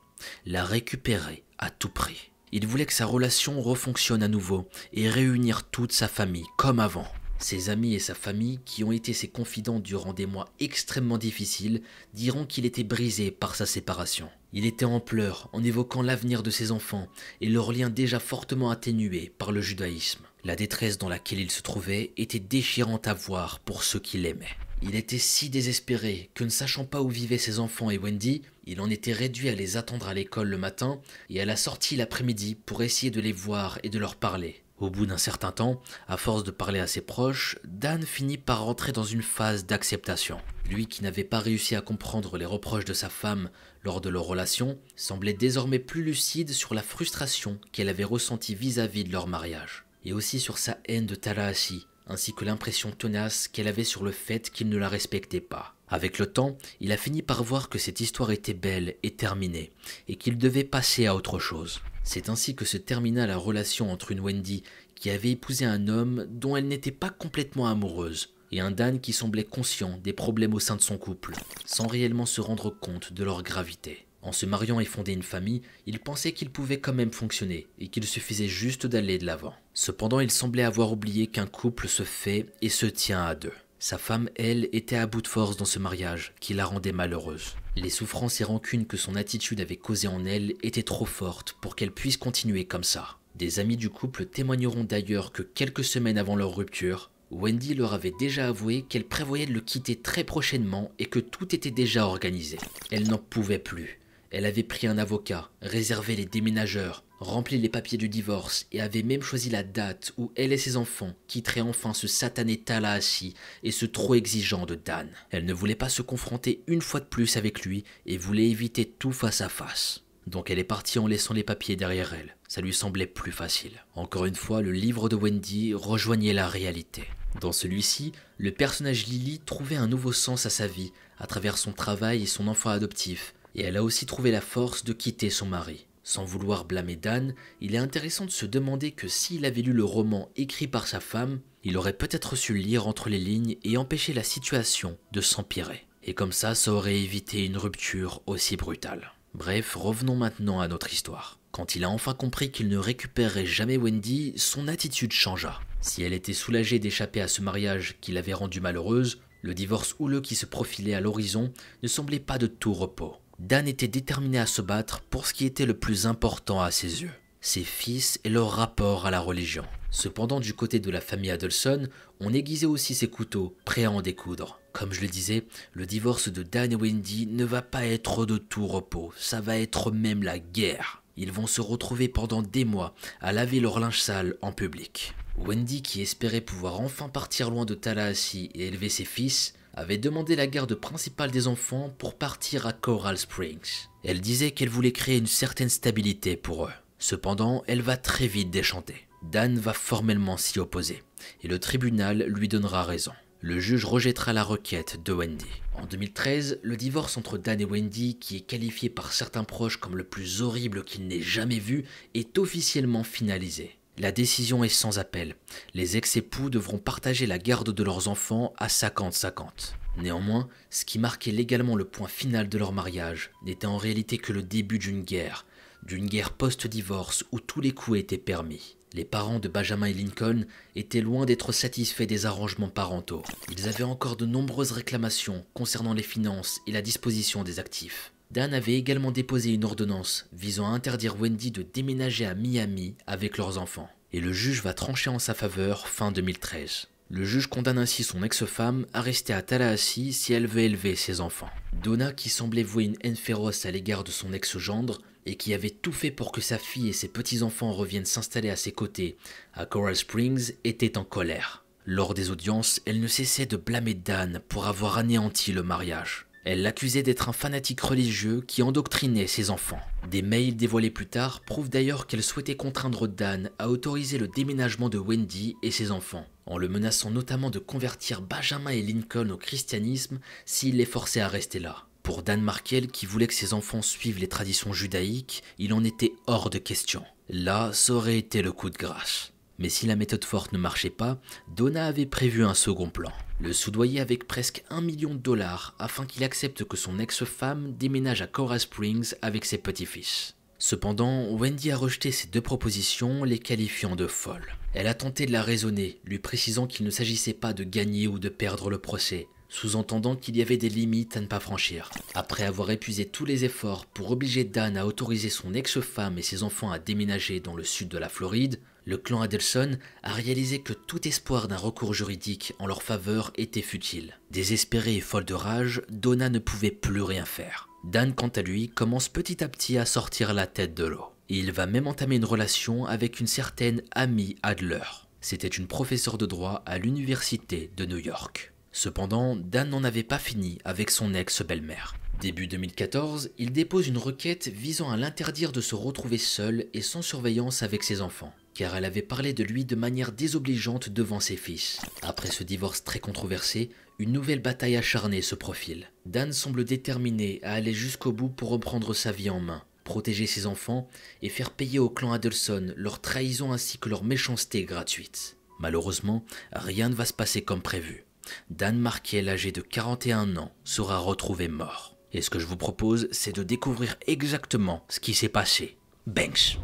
La récupérer à tout prix. Il voulait que sa relation refonctionne à nouveau et réunir toute sa famille comme avant. Ses amis et sa famille, qui ont été ses confidents durant des mois extrêmement difficiles, diront qu'il était brisé par sa séparation. Il était en pleurs en évoquant l'avenir de ses enfants et leur lien déjà fortement atténué par le judaïsme. La détresse dans laquelle il se trouvait était déchirante à voir pour ceux qui l'aimaient. Il était si désespéré que ne sachant pas où vivaient ses enfants et Wendy, il en était réduit à les attendre à l'école le matin et à la sortie l'après-midi pour essayer de les voir et de leur parler. Au bout d'un certain temps, à force de parler à ses proches, Dan finit par rentrer dans une phase d'acceptation. Lui qui n'avait pas réussi à comprendre les reproches de sa femme lors de leur relation, semblait désormais plus lucide sur la frustration qu'elle avait ressentie vis-à-vis de leur mariage, et aussi sur sa haine de Tallahassee, ainsi que l'impression tenace qu'elle avait sur le fait qu'il ne la respectait pas. Avec le temps, il a fini par voir que cette histoire était belle et terminée, et qu'il devait passer à autre chose. C'est ainsi que se termina la relation entre une Wendy qui avait épousé un homme dont elle n'était pas complètement amoureuse, et un Dan qui semblait conscient des problèmes au sein de son couple, sans réellement se rendre compte de leur gravité. En se mariant et fondant une famille, il pensait qu'il pouvait quand même fonctionner et qu'il suffisait juste d'aller de l'avant. Cependant, il semblait avoir oublié qu'un couple se fait et se tient à deux. Sa femme, elle, était à bout de force dans ce mariage, qui la rendait malheureuse. Les souffrances et rancunes que son attitude avait causées en elle étaient trop fortes pour qu'elle puisse continuer comme ça. Des amis du couple témoigneront d'ailleurs que quelques semaines avant leur rupture, Wendy leur avait déjà avoué qu'elle prévoyait de le quitter très prochainement et que tout était déjà organisé. Elle n'en pouvait plus. Elle avait pris un avocat, réservé les déménageurs, rempli les papiers du divorce et avait même choisi la date où elle et ses enfants quitteraient enfin ce satané Tallahassee et ce trop exigeant de Dan. Elle ne voulait pas se confronter une fois de plus avec lui et voulait éviter tout face à face. Donc elle est partie en laissant les papiers derrière elle. Ça lui semblait plus facile. Encore une fois, le livre de Wendy rejoignait la réalité. Dans celui-ci, le personnage Lily trouvait un nouveau sens à sa vie à travers son travail et son enfant adoptif, et elle a aussi trouvé la force de quitter son mari. Sans vouloir blâmer Dan, il est intéressant de se demander que s'il avait lu le roman écrit par sa femme, il aurait peut-être su lire entre les lignes et empêcher la situation de s'empirer. Et comme ça, ça aurait évité une rupture aussi brutale. Bref, revenons maintenant à notre histoire. Quand il a enfin compris qu'il ne récupérerait jamais Wendy, son attitude changea. Si elle était soulagée d'échapper à ce mariage qui l'avait rendue malheureuse, le divorce houleux qui se profilait à l'horizon ne semblait pas de tout repos. Dan était déterminé à se battre pour ce qui était le plus important à ses yeux, ses fils et leur rapport à la religion. Cependant, du côté de la famille Adelson, on aiguisait aussi ses couteaux, prêts à en découdre. Comme je le disais, le divorce de Dan et Wendy ne va pas être de tout repos, ça va être même la guerre. Ils vont se retrouver pendant des mois à laver leur linge sale en public. Wendy, qui espérait pouvoir enfin partir loin de Tallahassee et élever ses fils, avait demandé la garde principale des enfants pour partir à Coral Springs. Elle disait qu'elle voulait créer une certaine stabilité pour eux. Cependant, elle va très vite déchanter. Dan va formellement s'y opposer, et le tribunal lui donnera raison. Le juge rejettera la requête de Wendy. En 2013, le divorce entre Dan et Wendy, qui est qualifié par certains proches comme le plus horrible qu'il n'ait jamais vu, est officiellement finalisé. La décision est sans appel. Les ex-époux devront partager la garde de leurs enfants à 50-50. Néanmoins, ce qui marquait légalement le point final de leur mariage n'était en réalité que le début d'une guerre, d'une guerre post-divorce où tous les coups étaient permis. Les parents de Benjamin et Lincoln étaient loin d'être satisfaits des arrangements parentaux. Ils avaient encore de nombreuses réclamations concernant les finances et la disposition des actifs. Dan avait également déposé une ordonnance visant à interdire Wendy de déménager à Miami avec leurs enfants. Et le juge va trancher en sa faveur fin 2013. Le juge condamne ainsi son ex-femme à rester à Tallahassee si elle veut élever ses enfants. Donna, qui semblait vouer une haine féroce à l'égard de son ex-gendre, et qui avait tout fait pour que sa fille et ses petits-enfants reviennent s'installer à ses côtés à Coral Springs, était en colère. Lors des audiences, elle ne cessait de blâmer Dan pour avoir anéanti le mariage. Elle l'accusait d'être un fanatique religieux qui endoctrinait ses enfants. Des mails dévoilés plus tard prouvent d'ailleurs qu'elle souhaitait contraindre Dan à autoriser le déménagement de Wendy et ses enfants, en le menaçant notamment de convertir Benjamin et Lincoln au christianisme s'il les forçait à rester là. Pour Dan Markel, qui voulait que ses enfants suivent les traditions judaïques, il en était hors de question. Là, ça aurait été le coup de grâce. Mais si la méthode forte ne marchait pas, Donna avait prévu un second plan. Le soudoyer avec presque un million de dollars afin qu'il accepte que son ex-femme déménage à Coral Springs avec ses petits-fils. Cependant, Wendy a rejeté ces deux propositions, les qualifiant de folles. Elle a tenté de la raisonner, lui précisant qu'il ne s'agissait pas de gagner ou de perdre le procès, sous-entendant qu'il y avait des limites à ne pas franchir. Après avoir épuisé tous les efforts pour obliger Dan à autoriser son ex-femme et ses enfants à déménager dans le sud de la Floride, le clan Adelson a réalisé que tout espoir d'un recours juridique en leur faveur était futile. Désespérée et folle de rage, Donna ne pouvait plus rien faire. Dan, quant à lui, commence petit à petit à sortir la tête de l'eau. Il va même entamer une relation avec une certaine Amy Adler. C'était une professeure de droit à l'université de New York. Cependant, Dan n'en avait pas fini avec son ex-belle-mère. Début 2014, il dépose une requête visant à l'interdire de se retrouver seul et sans surveillance avec ses enfants car elle avait parlé de lui de manière désobligeante devant ses fils. Après ce divorce très controversé, une nouvelle bataille acharnée se profile. Dan semble déterminé à aller jusqu'au bout pour reprendre sa vie en main, protéger ses enfants et faire payer au clan Adelson leur trahison ainsi que leur méchanceté gratuite. Malheureusement, rien ne va se passer comme prévu. Dan Markel, âgé de 41 ans, sera retrouvé mort. Et ce que je vous propose, c'est de découvrir exactement ce qui s'est passé. Banks.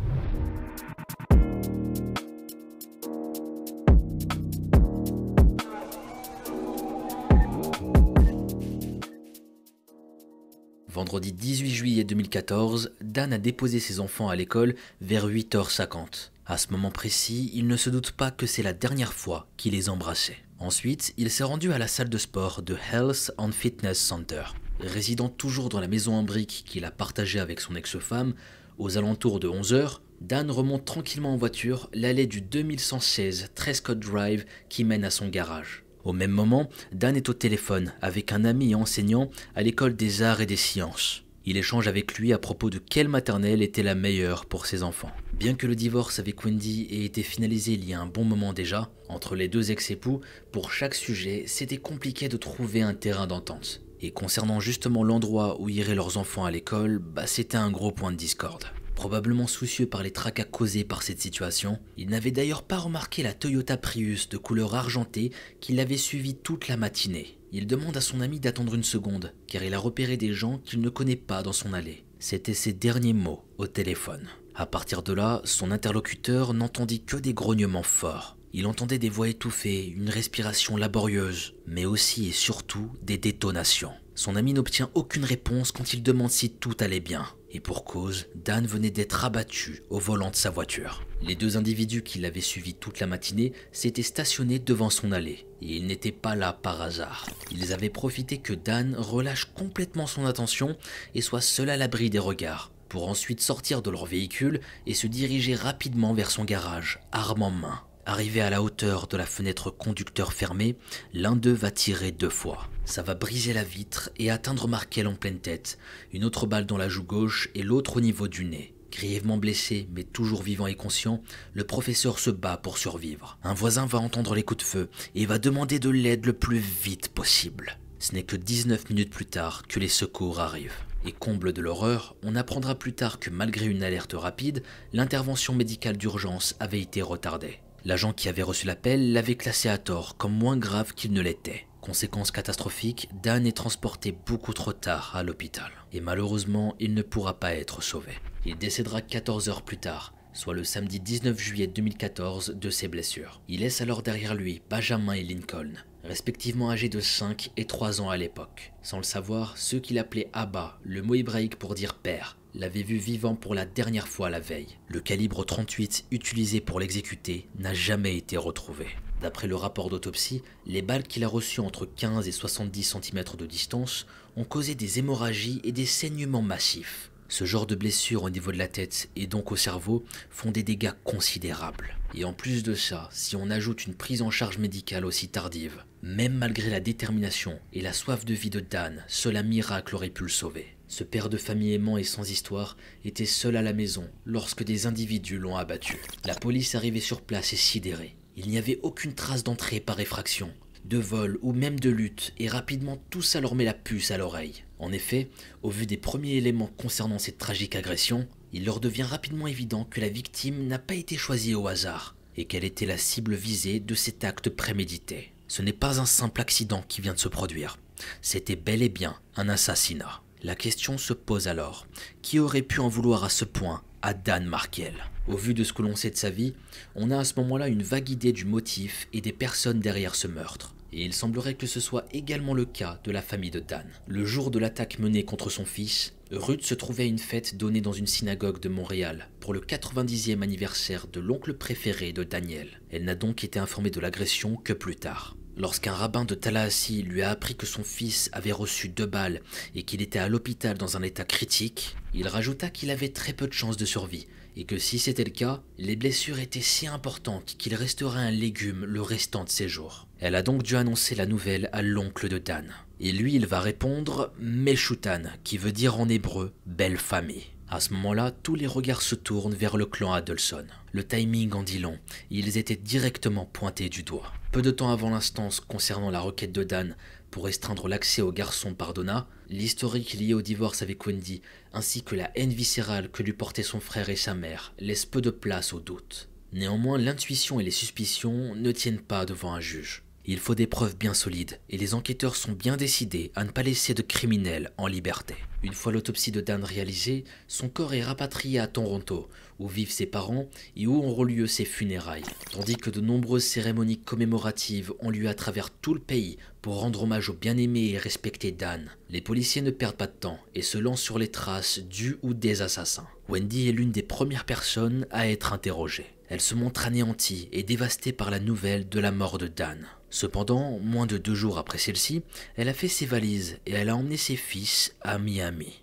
Vendredi 18 juillet 2014, Dan a déposé ses enfants à l'école vers 8h50. À ce moment précis, il ne se doute pas que c'est la dernière fois qu'il les embrassait. Ensuite, il s'est rendu à la salle de sport de Health and Fitness Center. Résidant toujours dans la maison en briques qu'il a partagée avec son ex-femme, aux alentours de 11h, Dan remonte tranquillement en voiture l'allée du 2116 Trescott Drive qui mène à son garage. Au même moment, Dan est au téléphone avec un ami enseignant à l'école des arts et des sciences. Il échange avec lui à propos de quelle maternelle était la meilleure pour ses enfants. Bien que le divorce avec Wendy ait été finalisé il y a un bon moment déjà, entre les deux ex-époux, pour chaque sujet, c'était compliqué de trouver un terrain d'entente. Et concernant justement l'endroit où iraient leurs enfants à l'école, bah c'était un gros point de discorde. Probablement soucieux par les tracas causés par cette situation, il n'avait d'ailleurs pas remarqué la Toyota Prius de couleur argentée qui l'avait suivi toute la matinée. Il demande à son ami d'attendre une seconde, car il a repéré des gens qu'il ne connaît pas dans son allée. C'était ses derniers mots au téléphone. À partir de là, son interlocuteur n'entendit que des grognements forts. Il entendait des voix étouffées, une respiration laborieuse, mais aussi et surtout des détonations. Son ami n'obtient aucune réponse quand il demande si tout allait bien. Et pour cause, Dan venait d'être abattu au volant de sa voiture. Les deux individus qui l'avaient suivi toute la matinée s'étaient stationnés devant son allée. Et ils n'étaient pas là par hasard. Ils avaient profité que Dan relâche complètement son attention et soit seul à l'abri des regards, pour ensuite sortir de leur véhicule et se diriger rapidement vers son garage, arme en main. Arrivé à la hauteur de la fenêtre conducteur fermée, l'un d'eux va tirer deux fois. Ça va briser la vitre et atteindre Markel en pleine tête, une autre balle dans la joue gauche et l'autre au niveau du nez. Grièvement blessé, mais toujours vivant et conscient, le professeur se bat pour survivre. Un voisin va entendre les coups de feu et va demander de l'aide le plus vite possible. Ce n'est que 19 minutes plus tard que les secours arrivent. Et comble de l'horreur, on apprendra plus tard que malgré une alerte rapide, l'intervention médicale d'urgence avait été retardée. L'agent qui avait reçu l'appel l'avait classé à tort comme moins grave qu'il ne l'était. Conséquence catastrophique, Dan est transporté beaucoup trop tard à l'hôpital. Et malheureusement, il ne pourra pas être sauvé. Il décédera 14 heures plus tard, soit le samedi 19 juillet 2014, de ses blessures. Il laisse alors derrière lui Benjamin et Lincoln, respectivement âgés de 5 et 3 ans à l'époque. Sans le savoir, ceux qu'il appelait Abba, le mot hébraïque pour dire père, l'avait vu vivant pour la dernière fois la veille. Le calibre 38 utilisé pour l'exécuter n'a jamais été retrouvé. D'après le rapport d'autopsie, les balles qu'il a reçues entre 15 et 70 cm de distance ont causé des hémorragies et des saignements massifs. Ce genre de blessures au niveau de la tête et donc au cerveau font des dégâts considérables. Et en plus de ça, si on ajoute une prise en charge médicale aussi tardive, même malgré la détermination et la soif de vie de Dan, seul un miracle aurait pu le sauver. Ce père de famille aimant et sans histoire était seul à la maison lorsque des individus l'ont abattu. La police arrivait sur place et sidérée. Il n'y avait aucune trace d'entrée par effraction, de vol ou même de lutte, et rapidement ça leur met la puce à l'oreille. En effet, au vu des premiers éléments concernant cette tragique agression, il leur devient rapidement évident que la victime n'a pas été choisie au hasard, et qu'elle était la cible visée de cet acte prémédité. Ce n'est pas un simple accident qui vient de se produire, c'était bel et bien un assassinat. La question se pose alors, qui aurait pu en vouloir à ce point à Dan Markel Au vu de ce que l'on sait de sa vie, on a à ce moment-là une vague idée du motif et des personnes derrière ce meurtre. Et il semblerait que ce soit également le cas de la famille de Dan. Le jour de l'attaque menée contre son fils, Ruth se trouvait à une fête donnée dans une synagogue de Montréal pour le 90e anniversaire de l'oncle préféré de Daniel. Elle n'a donc été informée de l'agression que plus tard. Lorsqu'un rabbin de Tallahassee lui a appris que son fils avait reçu deux balles et qu'il était à l'hôpital dans un état critique, il rajouta qu'il avait très peu de chances de survie et que si c'était le cas, les blessures étaient si importantes qu'il resterait un légume le restant de ses jours. Elle a donc dû annoncer la nouvelle à l'oncle de Dan. Et lui, il va répondre Meshutan, qui veut dire en hébreu belle famille. À ce moment-là, tous les regards se tournent vers le clan Adelson. Le timing en dit long, ils étaient directement pointés du doigt. Peu de temps avant l'instance concernant la requête de Dan pour restreindre l'accès au garçon par Donna, l'historique lié au divorce avec Wendy, ainsi que la haine viscérale que lui portaient son frère et sa mère, laissent peu de place au doute. Néanmoins, l'intuition et les suspicions ne tiennent pas devant un juge. Il faut des preuves bien solides, et les enquêteurs sont bien décidés à ne pas laisser de criminels en liberté. Une fois l'autopsie de Dan réalisée, son corps est rapatrié à Toronto, où vivent ses parents et où auront lieu ses funérailles, tandis que de nombreuses cérémonies commémoratives ont lieu à travers tout le pays pour rendre hommage au bien-aimé et respecté Dan. Les policiers ne perdent pas de temps et se lancent sur les traces du ou des assassins. Wendy est l'une des premières personnes à être interrogée. Elle se montre anéantie et dévastée par la nouvelle de la mort de Dan. Cependant, moins de deux jours après celle-ci, elle a fait ses valises et elle a emmené ses fils à Miami.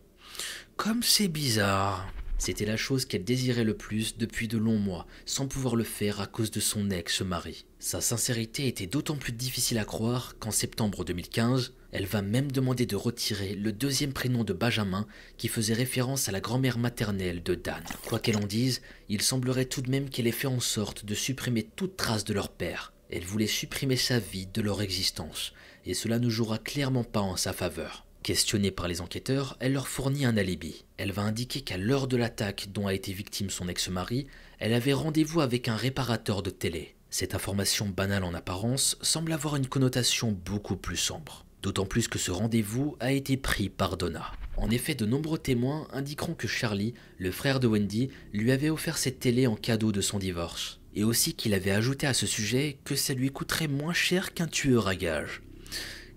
Comme c'est bizarre. C'était la chose qu'elle désirait le plus depuis de longs mois, sans pouvoir le faire à cause de son ex-mari. Sa sincérité était d'autant plus difficile à croire qu'en septembre 2015, elle va même demander de retirer le deuxième prénom de Benjamin qui faisait référence à la grand-mère maternelle de Dan. Quoi qu'elle en dise, il semblerait tout de même qu'elle ait fait en sorte de supprimer toute trace de leur père. Elle voulait supprimer sa vie de leur existence, et cela ne jouera clairement pas en sa faveur. Questionnée par les enquêteurs, elle leur fournit un alibi. Elle va indiquer qu'à l'heure de l'attaque dont a été victime son ex-mari, elle avait rendez-vous avec un réparateur de télé. Cette information banale en apparence semble avoir une connotation beaucoup plus sombre. D'autant plus que ce rendez-vous a été pris par Donna. En effet, de nombreux témoins indiqueront que Charlie, le frère de Wendy, lui avait offert cette télé en cadeau de son divorce. Et aussi qu'il avait ajouté à ce sujet que ça lui coûterait moins cher qu'un tueur à gages.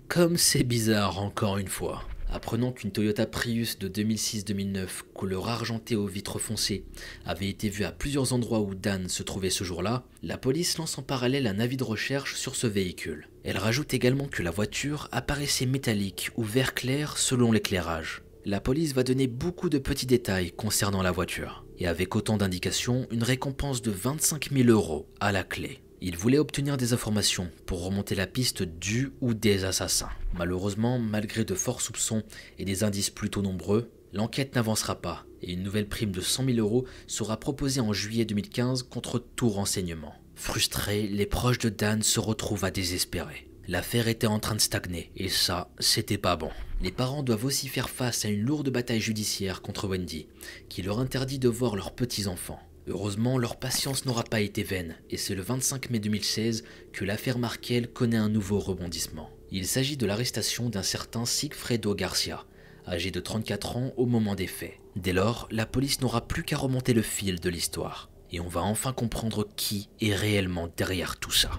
Comme c'est bizarre encore une fois. Apprenant qu'une Toyota Prius de 2006-2009 couleur argentée aux vitres foncées avait été vue à plusieurs endroits où Dan se trouvait ce jour-là, la police lance en parallèle un avis de recherche sur ce véhicule. Elle rajoute également que la voiture apparaissait métallique ou vert clair selon l'éclairage. La police va donner beaucoup de petits détails concernant la voiture, et avec autant d'indications, une récompense de 25 000 euros à la clé. Il voulait obtenir des informations pour remonter la piste du ou des assassins. Malheureusement, malgré de forts soupçons et des indices plutôt nombreux, l'enquête n'avancera pas et une nouvelle prime de 100 000 euros sera proposée en juillet 2015 contre tout renseignement. Frustrés, les proches de Dan se retrouvent à désespérer. L'affaire était en train de stagner et ça, c'était pas bon. Les parents doivent aussi faire face à une lourde bataille judiciaire contre Wendy, qui leur interdit de voir leurs petits-enfants. Heureusement, leur patience n'aura pas été vaine, et c'est le 25 mai 2016 que l'affaire Markel connaît un nouveau rebondissement. Il s'agit de l'arrestation d'un certain Sigfredo Garcia, âgé de 34 ans au moment des faits. Dès lors, la police n'aura plus qu'à remonter le fil de l'histoire, et on va enfin comprendre qui est réellement derrière tout ça.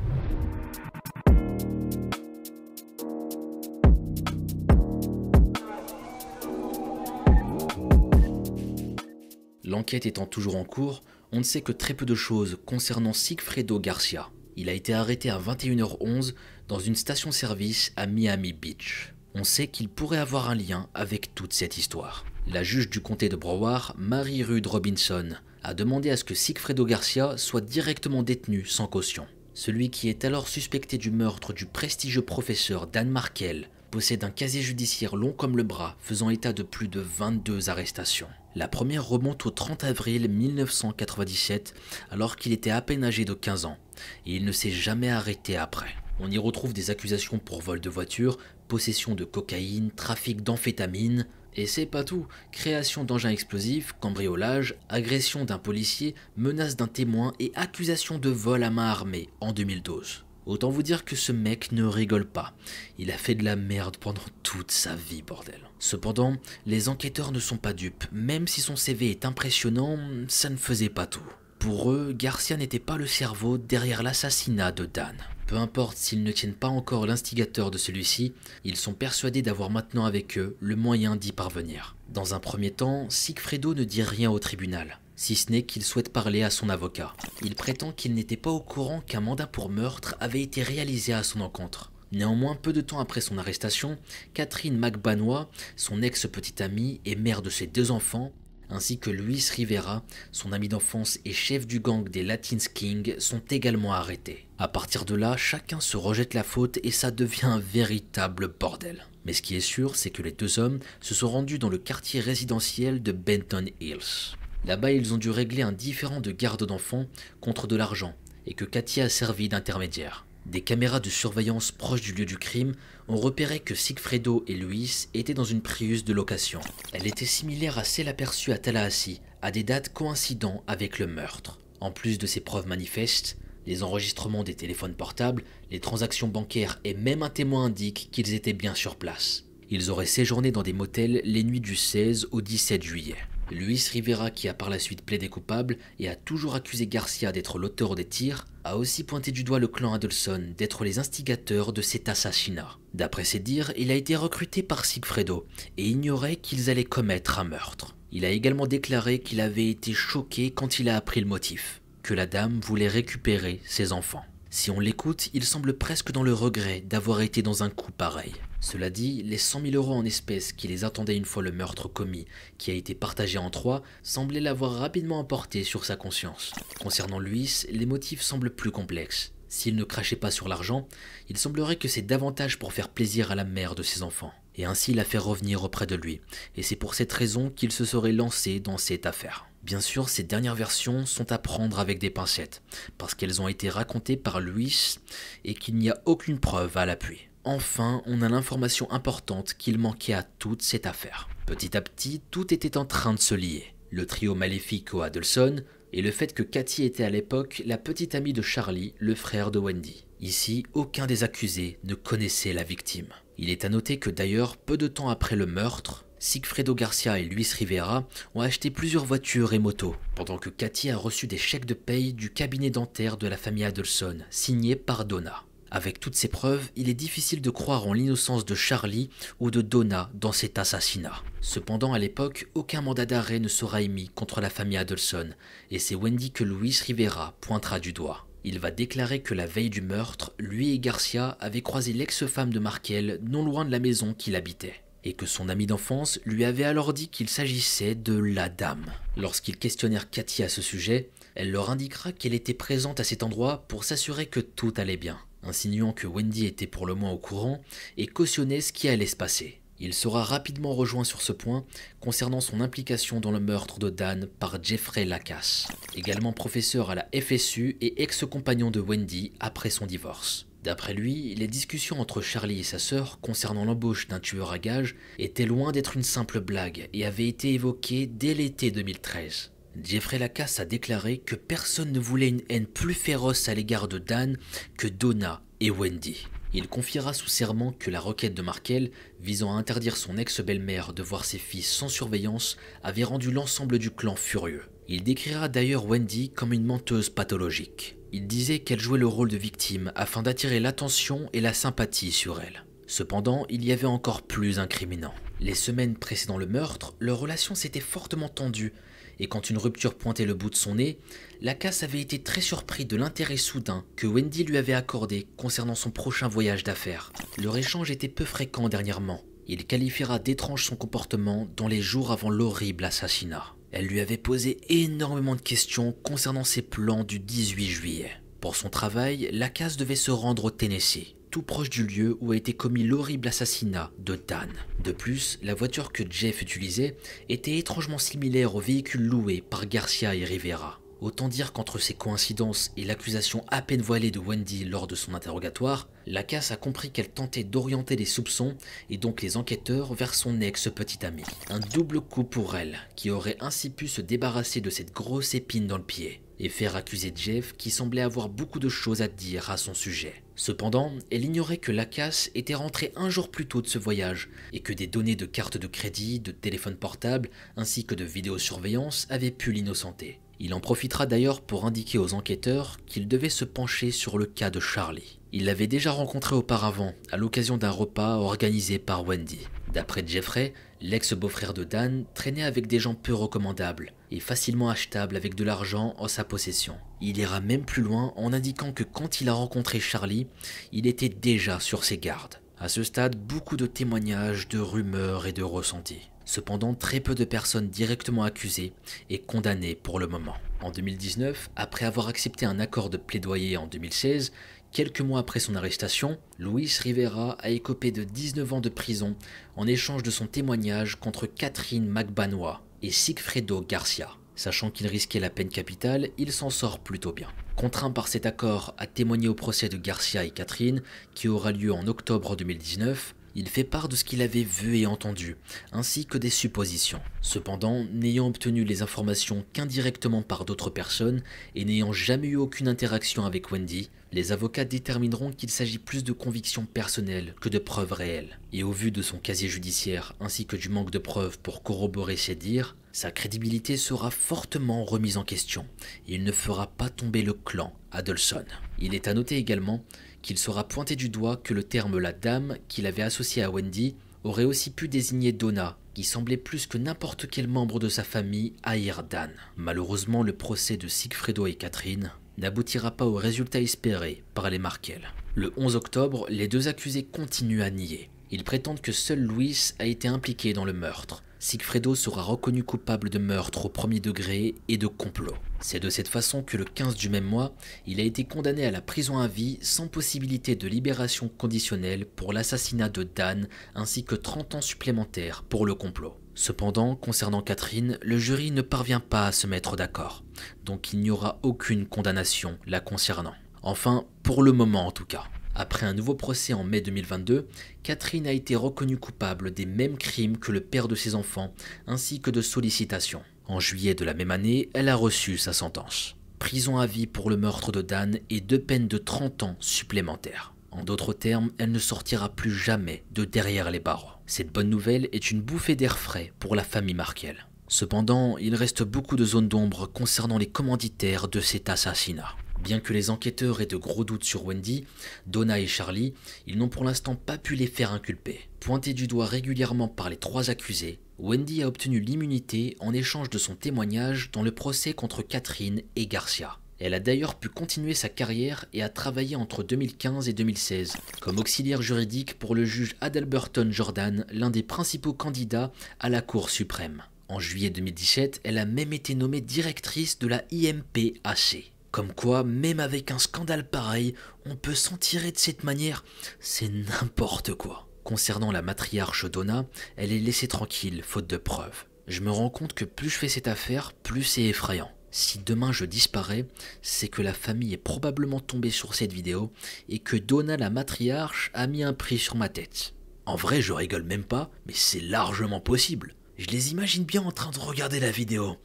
L'enquête étant toujours en cours, on ne sait que très peu de choses concernant Sigfredo Garcia. Il a été arrêté à 21h11 dans une station-service à Miami Beach. On sait qu'il pourrait avoir un lien avec toute cette histoire. La juge du comté de Broward, Marie Rude Robinson, a demandé à ce que Sigfredo Garcia soit directement détenu sans caution. Celui qui est alors suspecté du meurtre du prestigieux professeur Dan Markel possède un casier judiciaire long comme le bras, faisant état de plus de 22 arrestations. La première remonte au 30 avril 1997, alors qu'il était à peine âgé de 15 ans, et il ne s'est jamais arrêté après. On y retrouve des accusations pour vol de voiture, possession de cocaïne, trafic d'amphétamines, et c'est pas tout, création d'engins explosifs, cambriolage, agression d'un policier, menace d'un témoin et accusation de vol à main armée en 2012. Autant vous dire que ce mec ne rigole pas. Il a fait de la merde pendant toute sa vie, bordel. Cependant, les enquêteurs ne sont pas dupes. Même si son CV est impressionnant, ça ne faisait pas tout. Pour eux, Garcia n'était pas le cerveau derrière l'assassinat de Dan. Peu importe s'ils ne tiennent pas encore l'instigateur de celui-ci, ils sont persuadés d'avoir maintenant avec eux le moyen d'y parvenir. Dans un premier temps, Sigfredo ne dit rien au tribunal si ce n'est qu'il souhaite parler à son avocat. Il prétend qu'il n'était pas au courant qu'un mandat pour meurtre avait été réalisé à son encontre. Néanmoins, peu de temps après son arrestation, Catherine McBanois, son ex-petite amie et mère de ses deux enfants, ainsi que Luis Rivera, son ami d'enfance et chef du gang des Latins King, sont également arrêtés. À partir de là, chacun se rejette la faute et ça devient un véritable bordel. Mais ce qui est sûr, c'est que les deux hommes se sont rendus dans le quartier résidentiel de Benton Hills. Là-bas, ils ont dû régler un différend de garde d'enfants contre de l'argent, et que Katia a servi d'intermédiaire. Des caméras de surveillance proches du lieu du crime ont repéré que Sigfredo et Luis étaient dans une Prius de location. Elle était similaire à celle aperçue à Tallahassee, à des dates coïncidant avec le meurtre. En plus de ces preuves manifestes, les enregistrements des téléphones portables, les transactions bancaires et même un témoin indiquent qu'ils étaient bien sur place. Ils auraient séjourné dans des motels les nuits du 16 au 17 juillet. Luis Rivera, qui a par la suite plaidé coupable et a toujours accusé Garcia d'être l'auteur des tirs, a aussi pointé du doigt le clan Adelson d'être les instigateurs de cet assassinat. D'après ses dires, il a été recruté par Sigfredo et ignorait qu'ils allaient commettre un meurtre. Il a également déclaré qu'il avait été choqué quand il a appris le motif. que la dame voulait récupérer ses enfants. Si on l'écoute, il semble presque dans le regret d'avoir été dans un coup pareil. Cela dit, les 100 000 euros en espèces qui les attendaient une fois le meurtre commis, qui a été partagé en trois, semblaient l'avoir rapidement emporté sur sa conscience. Concernant Luis, les motifs semblent plus complexes. S'il ne crachait pas sur l'argent, il semblerait que c'est davantage pour faire plaisir à la mère de ses enfants, et ainsi la faire revenir auprès de lui, et c'est pour cette raison qu'il se serait lancé dans cette affaire. Bien sûr, ces dernières versions sont à prendre avec des pincettes, parce qu'elles ont été racontées par Luis et qu'il n'y a aucune preuve à l'appui. Enfin, on a l'information importante qu'il manquait à toute cette affaire. Petit à petit, tout était en train de se lier. Le trio maléfique au Adelson et le fait que Cathy était à l'époque la petite amie de Charlie, le frère de Wendy. Ici, aucun des accusés ne connaissait la victime. Il est à noter que d'ailleurs, peu de temps après le meurtre, Sigfredo Garcia et Luis Rivera ont acheté plusieurs voitures et motos, pendant que Cathy a reçu des chèques de paye du cabinet dentaire de la famille Adelson, signés par Donna. Avec toutes ces preuves, il est difficile de croire en l'innocence de Charlie ou de Donna dans cet assassinat. Cependant, à l'époque, aucun mandat d'arrêt ne sera émis contre la famille Adelson, et c'est Wendy que Luis Rivera pointera du doigt. Il va déclarer que la veille du meurtre, lui et Garcia avaient croisé l'ex-femme de Markel non loin de la maison qu'il habitait et que son ami d'enfance lui avait alors dit qu'il s'agissait de la dame. Lorsqu'ils questionnèrent Cathy à ce sujet, elle leur indiquera qu'elle était présente à cet endroit pour s'assurer que tout allait bien, insinuant que Wendy était pour le moins au courant et cautionnait ce qui allait se passer. Il sera rapidement rejoint sur ce point concernant son implication dans le meurtre de Dan par Jeffrey Lacasse, également professeur à la FSU et ex-compagnon de Wendy après son divorce. D'après lui, les discussions entre Charlie et sa sœur concernant l'embauche d'un tueur à gages étaient loin d'être une simple blague et avaient été évoquées dès l'été 2013. Jeffrey Lacasse a déclaré que personne ne voulait une haine plus féroce à l'égard de Dan que Donna et Wendy. Il confiera sous serment que la requête de Markel visant à interdire son ex-belle-mère de voir ses fils sans surveillance avait rendu l'ensemble du clan furieux. Il décrira d'ailleurs Wendy comme une menteuse pathologique. Il disait qu'elle jouait le rôle de victime afin d'attirer l'attention et la sympathie sur elle. Cependant, il y avait encore plus incriminant. Les semaines précédant le meurtre, leur relation s'était fortement tendue, et quand une rupture pointait le bout de son nez, Lacasse avait été très surpris de l'intérêt soudain que Wendy lui avait accordé concernant son prochain voyage d'affaires. Leur échange était peu fréquent dernièrement. Il qualifiera d'étrange son comportement dans les jours avant l'horrible assassinat. Elle lui avait posé énormément de questions concernant ses plans du 18 juillet. Pour son travail, Lacasse devait se rendre au Tennessee, tout proche du lieu où a été commis l'horrible assassinat de Dan. De plus, la voiture que Jeff utilisait était étrangement similaire au véhicule loué par Garcia et Rivera. Autant dire qu'entre ces coïncidences et l'accusation à peine voilée de Wendy lors de son interrogatoire, Lacasse a compris qu'elle tentait d'orienter les soupçons et donc les enquêteurs vers son ex-petite amie. Un double coup pour elle, qui aurait ainsi pu se débarrasser de cette grosse épine dans le pied et faire accuser Jeff qui semblait avoir beaucoup de choses à dire à son sujet. Cependant, elle ignorait que Lacasse était rentré un jour plus tôt de ce voyage et que des données de carte de crédit, de téléphone portable ainsi que de vidéosurveillance avaient pu l'innocenter. Il en profitera d'ailleurs pour indiquer aux enquêteurs qu'il devait se pencher sur le cas de Charlie. Il l'avait déjà rencontré auparavant à l'occasion d'un repas organisé par Wendy. D'après Jeffrey, l'ex-beau-frère de Dan traînait avec des gens peu recommandables et facilement achetables avec de l'argent en sa possession. Il ira même plus loin en indiquant que quand il a rencontré Charlie, il était déjà sur ses gardes. À ce stade, beaucoup de témoignages, de rumeurs et de ressentis. Cependant, très peu de personnes directement accusées et condamnées pour le moment. En 2019, après avoir accepté un accord de plaidoyer en 2016, quelques mois après son arrestation, Luis Rivera a écopé de 19 ans de prison en échange de son témoignage contre Catherine Magbanoa et Sigfredo Garcia. Sachant qu'il risquait la peine capitale, il s'en sort plutôt bien. Contraint par cet accord à témoigner au procès de Garcia et Catherine, qui aura lieu en octobre 2019, il fait part de ce qu'il avait vu et entendu, ainsi que des suppositions. Cependant, n'ayant obtenu les informations qu'indirectement par d'autres personnes et n'ayant jamais eu aucune interaction avec Wendy, les avocats détermineront qu'il s'agit plus de convictions personnelles que de preuves réelles. Et au vu de son casier judiciaire ainsi que du manque de preuves pour corroborer ses dires, sa crédibilité sera fortement remise en question et il ne fera pas tomber le clan Adelson. Il est à noter également qu'il sera pointé du doigt que le terme la dame qu'il avait associé à Wendy aurait aussi pu désigner Donna, qui semblait plus que n'importe quel membre de sa famille haïr Dan. Malheureusement, le procès de Sigfredo et Catherine n'aboutira pas au résultat espéré par les Markel. Le 11 octobre, les deux accusés continuent à nier. Ils prétendent que seul Louis a été impliqué dans le meurtre. Sigfredo sera reconnu coupable de meurtre au premier degré et de complot. C'est de cette façon que le 15 du même mois, il a été condamné à la prison à vie sans possibilité de libération conditionnelle pour l'assassinat de Dan ainsi que 30 ans supplémentaires pour le complot. Cependant, concernant Catherine, le jury ne parvient pas à se mettre d'accord, donc il n'y aura aucune condamnation la concernant. Enfin, pour le moment en tout cas. Après un nouveau procès en mai 2022, Catherine a été reconnue coupable des mêmes crimes que le père de ses enfants, ainsi que de sollicitation. En juillet de la même année, elle a reçu sa sentence. Prison à vie pour le meurtre de Dan et deux peines de 30 ans supplémentaires. En d'autres termes, elle ne sortira plus jamais de derrière les barreaux. Cette bonne nouvelle est une bouffée d'air frais pour la famille Markel. Cependant, il reste beaucoup de zones d'ombre concernant les commanditaires de cet assassinat. Bien que les enquêteurs aient de gros doutes sur Wendy, Donna et Charlie, ils n'ont pour l'instant pas pu les faire inculper. Pointés du doigt régulièrement par les trois accusés, Wendy a obtenu l'immunité en échange de son témoignage dans le procès contre Catherine et Garcia. Elle a d'ailleurs pu continuer sa carrière et a travaillé entre 2015 et 2016 comme auxiliaire juridique pour le juge Adalberton Jordan, l'un des principaux candidats à la Cour suprême. En juillet 2017, elle a même été nommée directrice de la IMPAC. Comme quoi, même avec un scandale pareil, on peut s'en tirer de cette manière, c'est n'importe quoi. Concernant la matriarche Donna, elle est laissée tranquille, faute de preuves. Je me rends compte que plus je fais cette affaire, plus c'est effrayant. Si demain je disparais, c'est que la famille est probablement tombée sur cette vidéo et que Donna la matriarche a mis un prix sur ma tête. En vrai, je rigole même pas, mais c'est largement possible. Je les imagine bien en train de regarder la vidéo.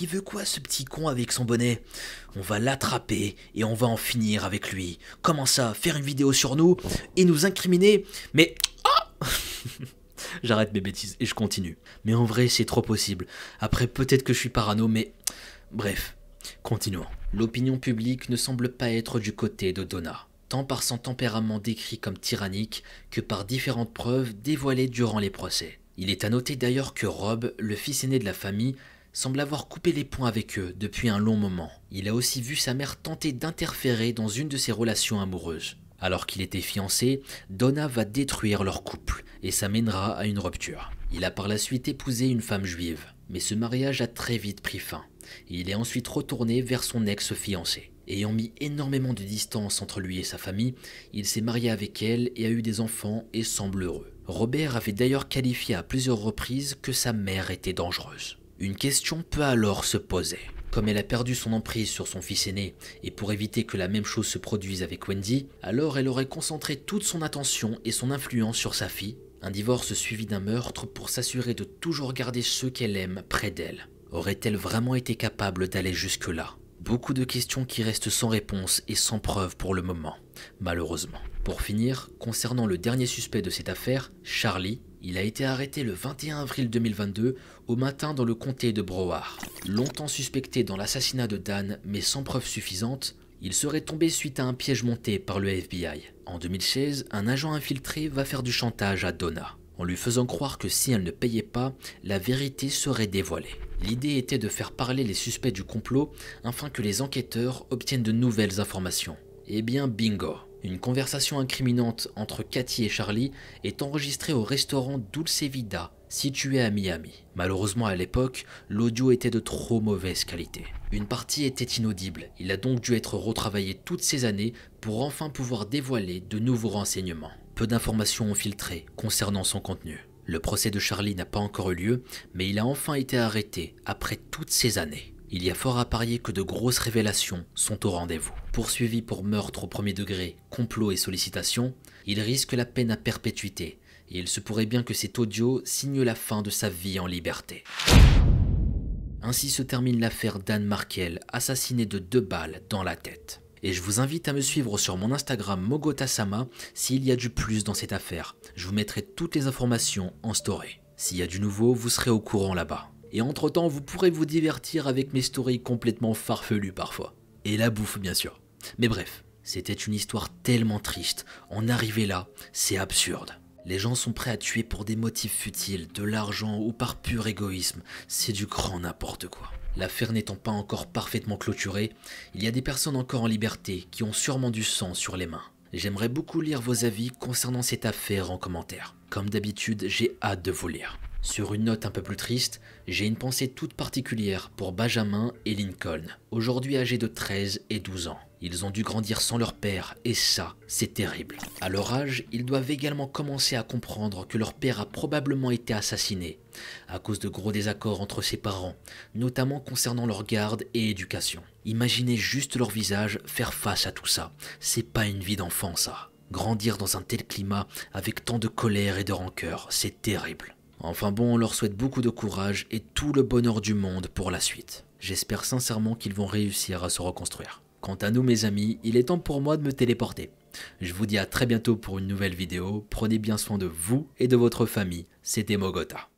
Il veut quoi ce petit con avec son bonnet? On va l'attraper et on va en finir avec lui. Comment ça Faire une vidéo sur nous et nous incriminer? Mais... Ah J'arrête mes bêtises et je continue. Mais en vrai, c'est trop possible. Après, peut-être que je suis parano, mais... Bref, continuons. L'opinion publique ne semble pas être du côté de Donna tant par son tempérament décrit comme tyrannique que par différentes preuves dévoilées durant les procès. Il est à noter d'ailleurs que Rob, le fils aîné de la famille, semble avoir coupé les ponts avec eux depuis un long moment. Il a aussi vu sa mère tenter d'interférer dans une de ses relations amoureuses. Alors qu'il était fiancé, Donna va détruire leur couple et ça mènera à une rupture. Il a par la suite épousé une femme juive, mais ce mariage a très vite pris fin il est ensuite retourné vers son ex-fiancé. Ayant mis énormément de distance entre lui et sa famille, il s'est marié avec elle et a eu des enfants et semble heureux. Robert avait d'ailleurs qualifié à plusieurs reprises que sa mère était dangereuse. Une question peut alors se poser. Comme elle a perdu son emprise sur son fils aîné, et pour éviter que la même chose se produise avec Wendy, alors elle aurait concentré toute son attention et son influence sur sa fille, un divorce suivi d'un meurtre pour s'assurer de toujours garder ceux qu'elle aime près d'elle. Aurait-elle vraiment été capable d'aller jusque-là? Beaucoup de questions qui restent sans réponse et sans preuve pour le moment, malheureusement. Pour finir, concernant le dernier suspect de cette affaire, Charlie, il a été arrêté le 21 avril 2022 au matin dans le comté de Broward. Longtemps suspecté dans l'assassinat de Dan mais sans preuve suffisante, il serait tombé suite à un piège monté par le FBI. En 2016, un agent infiltré va faire du chantage à Donna, en lui faisant croire que si elle ne payait pas, la vérité serait dévoilée. L'idée était de faire parler les suspects du complot afin que les enquêteurs obtiennent de nouvelles informations. Eh bien bingo Une conversation incriminante entre Cathy et Charlie est enregistrée au restaurant Dulce Vida, situé à Miami. Malheureusement à l'époque, l'audio était de trop mauvaise qualité. Une partie était inaudible, il a donc dû être retravaillé toutes ces années pour enfin pouvoir dévoiler de nouveaux renseignements. Peu d'informations ont filtré concernant son contenu. Le procès de Charlie n'a pas encore eu lieu, mais il a enfin été arrêté après toutes ces années. Il y a fort à parier que de grosses révélations sont au rendez-vous. Poursuivi pour meurtre au premier degré, complot et sollicitation, il risque la peine à perpétuité, et il se pourrait bien que cet audio signe la fin de sa vie en liberté. Ainsi se termine l'affaire Dan Markel, assassiné de deux balles dans la tête. Et je vous invite à me suivre sur mon Instagram Mogotasama s'il y a du plus dans cette affaire. Je vous mettrai toutes les informations en story. S'il y a du nouveau, vous serez au courant là-bas. Et entre-temps, vous pourrez vous divertir avec mes stories complètement farfelues parfois. Et la bouffe, bien sûr. Mais bref, c'était une histoire tellement triste. En arriver là, c'est absurde. Les gens sont prêts à tuer pour des motifs futiles, de l'argent ou par pur égoïsme. C'est du grand n'importe quoi. L'affaire n'étant pas encore parfaitement clôturée, il y a des personnes encore en liberté qui ont sûrement du sang sur les mains. J'aimerais beaucoup lire vos avis concernant cette affaire en commentaire. Comme d'habitude, j'ai hâte de vous lire. Sur une note un peu plus triste, j'ai une pensée toute particulière pour Benjamin et Lincoln, aujourd'hui âgés de 13 et 12 ans. Ils ont dû grandir sans leur père, et ça, c'est terrible. À leur âge, ils doivent également commencer à comprendre que leur père a probablement été assassiné, à cause de gros désaccords entre ses parents, notamment concernant leur garde et éducation. Imaginez juste leur visage faire face à tout ça. C'est pas une vie d'enfant, ça. Grandir dans un tel climat, avec tant de colère et de rancœur, c'est terrible. Enfin bon, on leur souhaite beaucoup de courage et tout le bonheur du monde pour la suite. J'espère sincèrement qu'ils vont réussir à se reconstruire. Quant à nous mes amis, il est temps pour moi de me téléporter. Je vous dis à très bientôt pour une nouvelle vidéo, prenez bien soin de vous et de votre famille, c'était Mogota.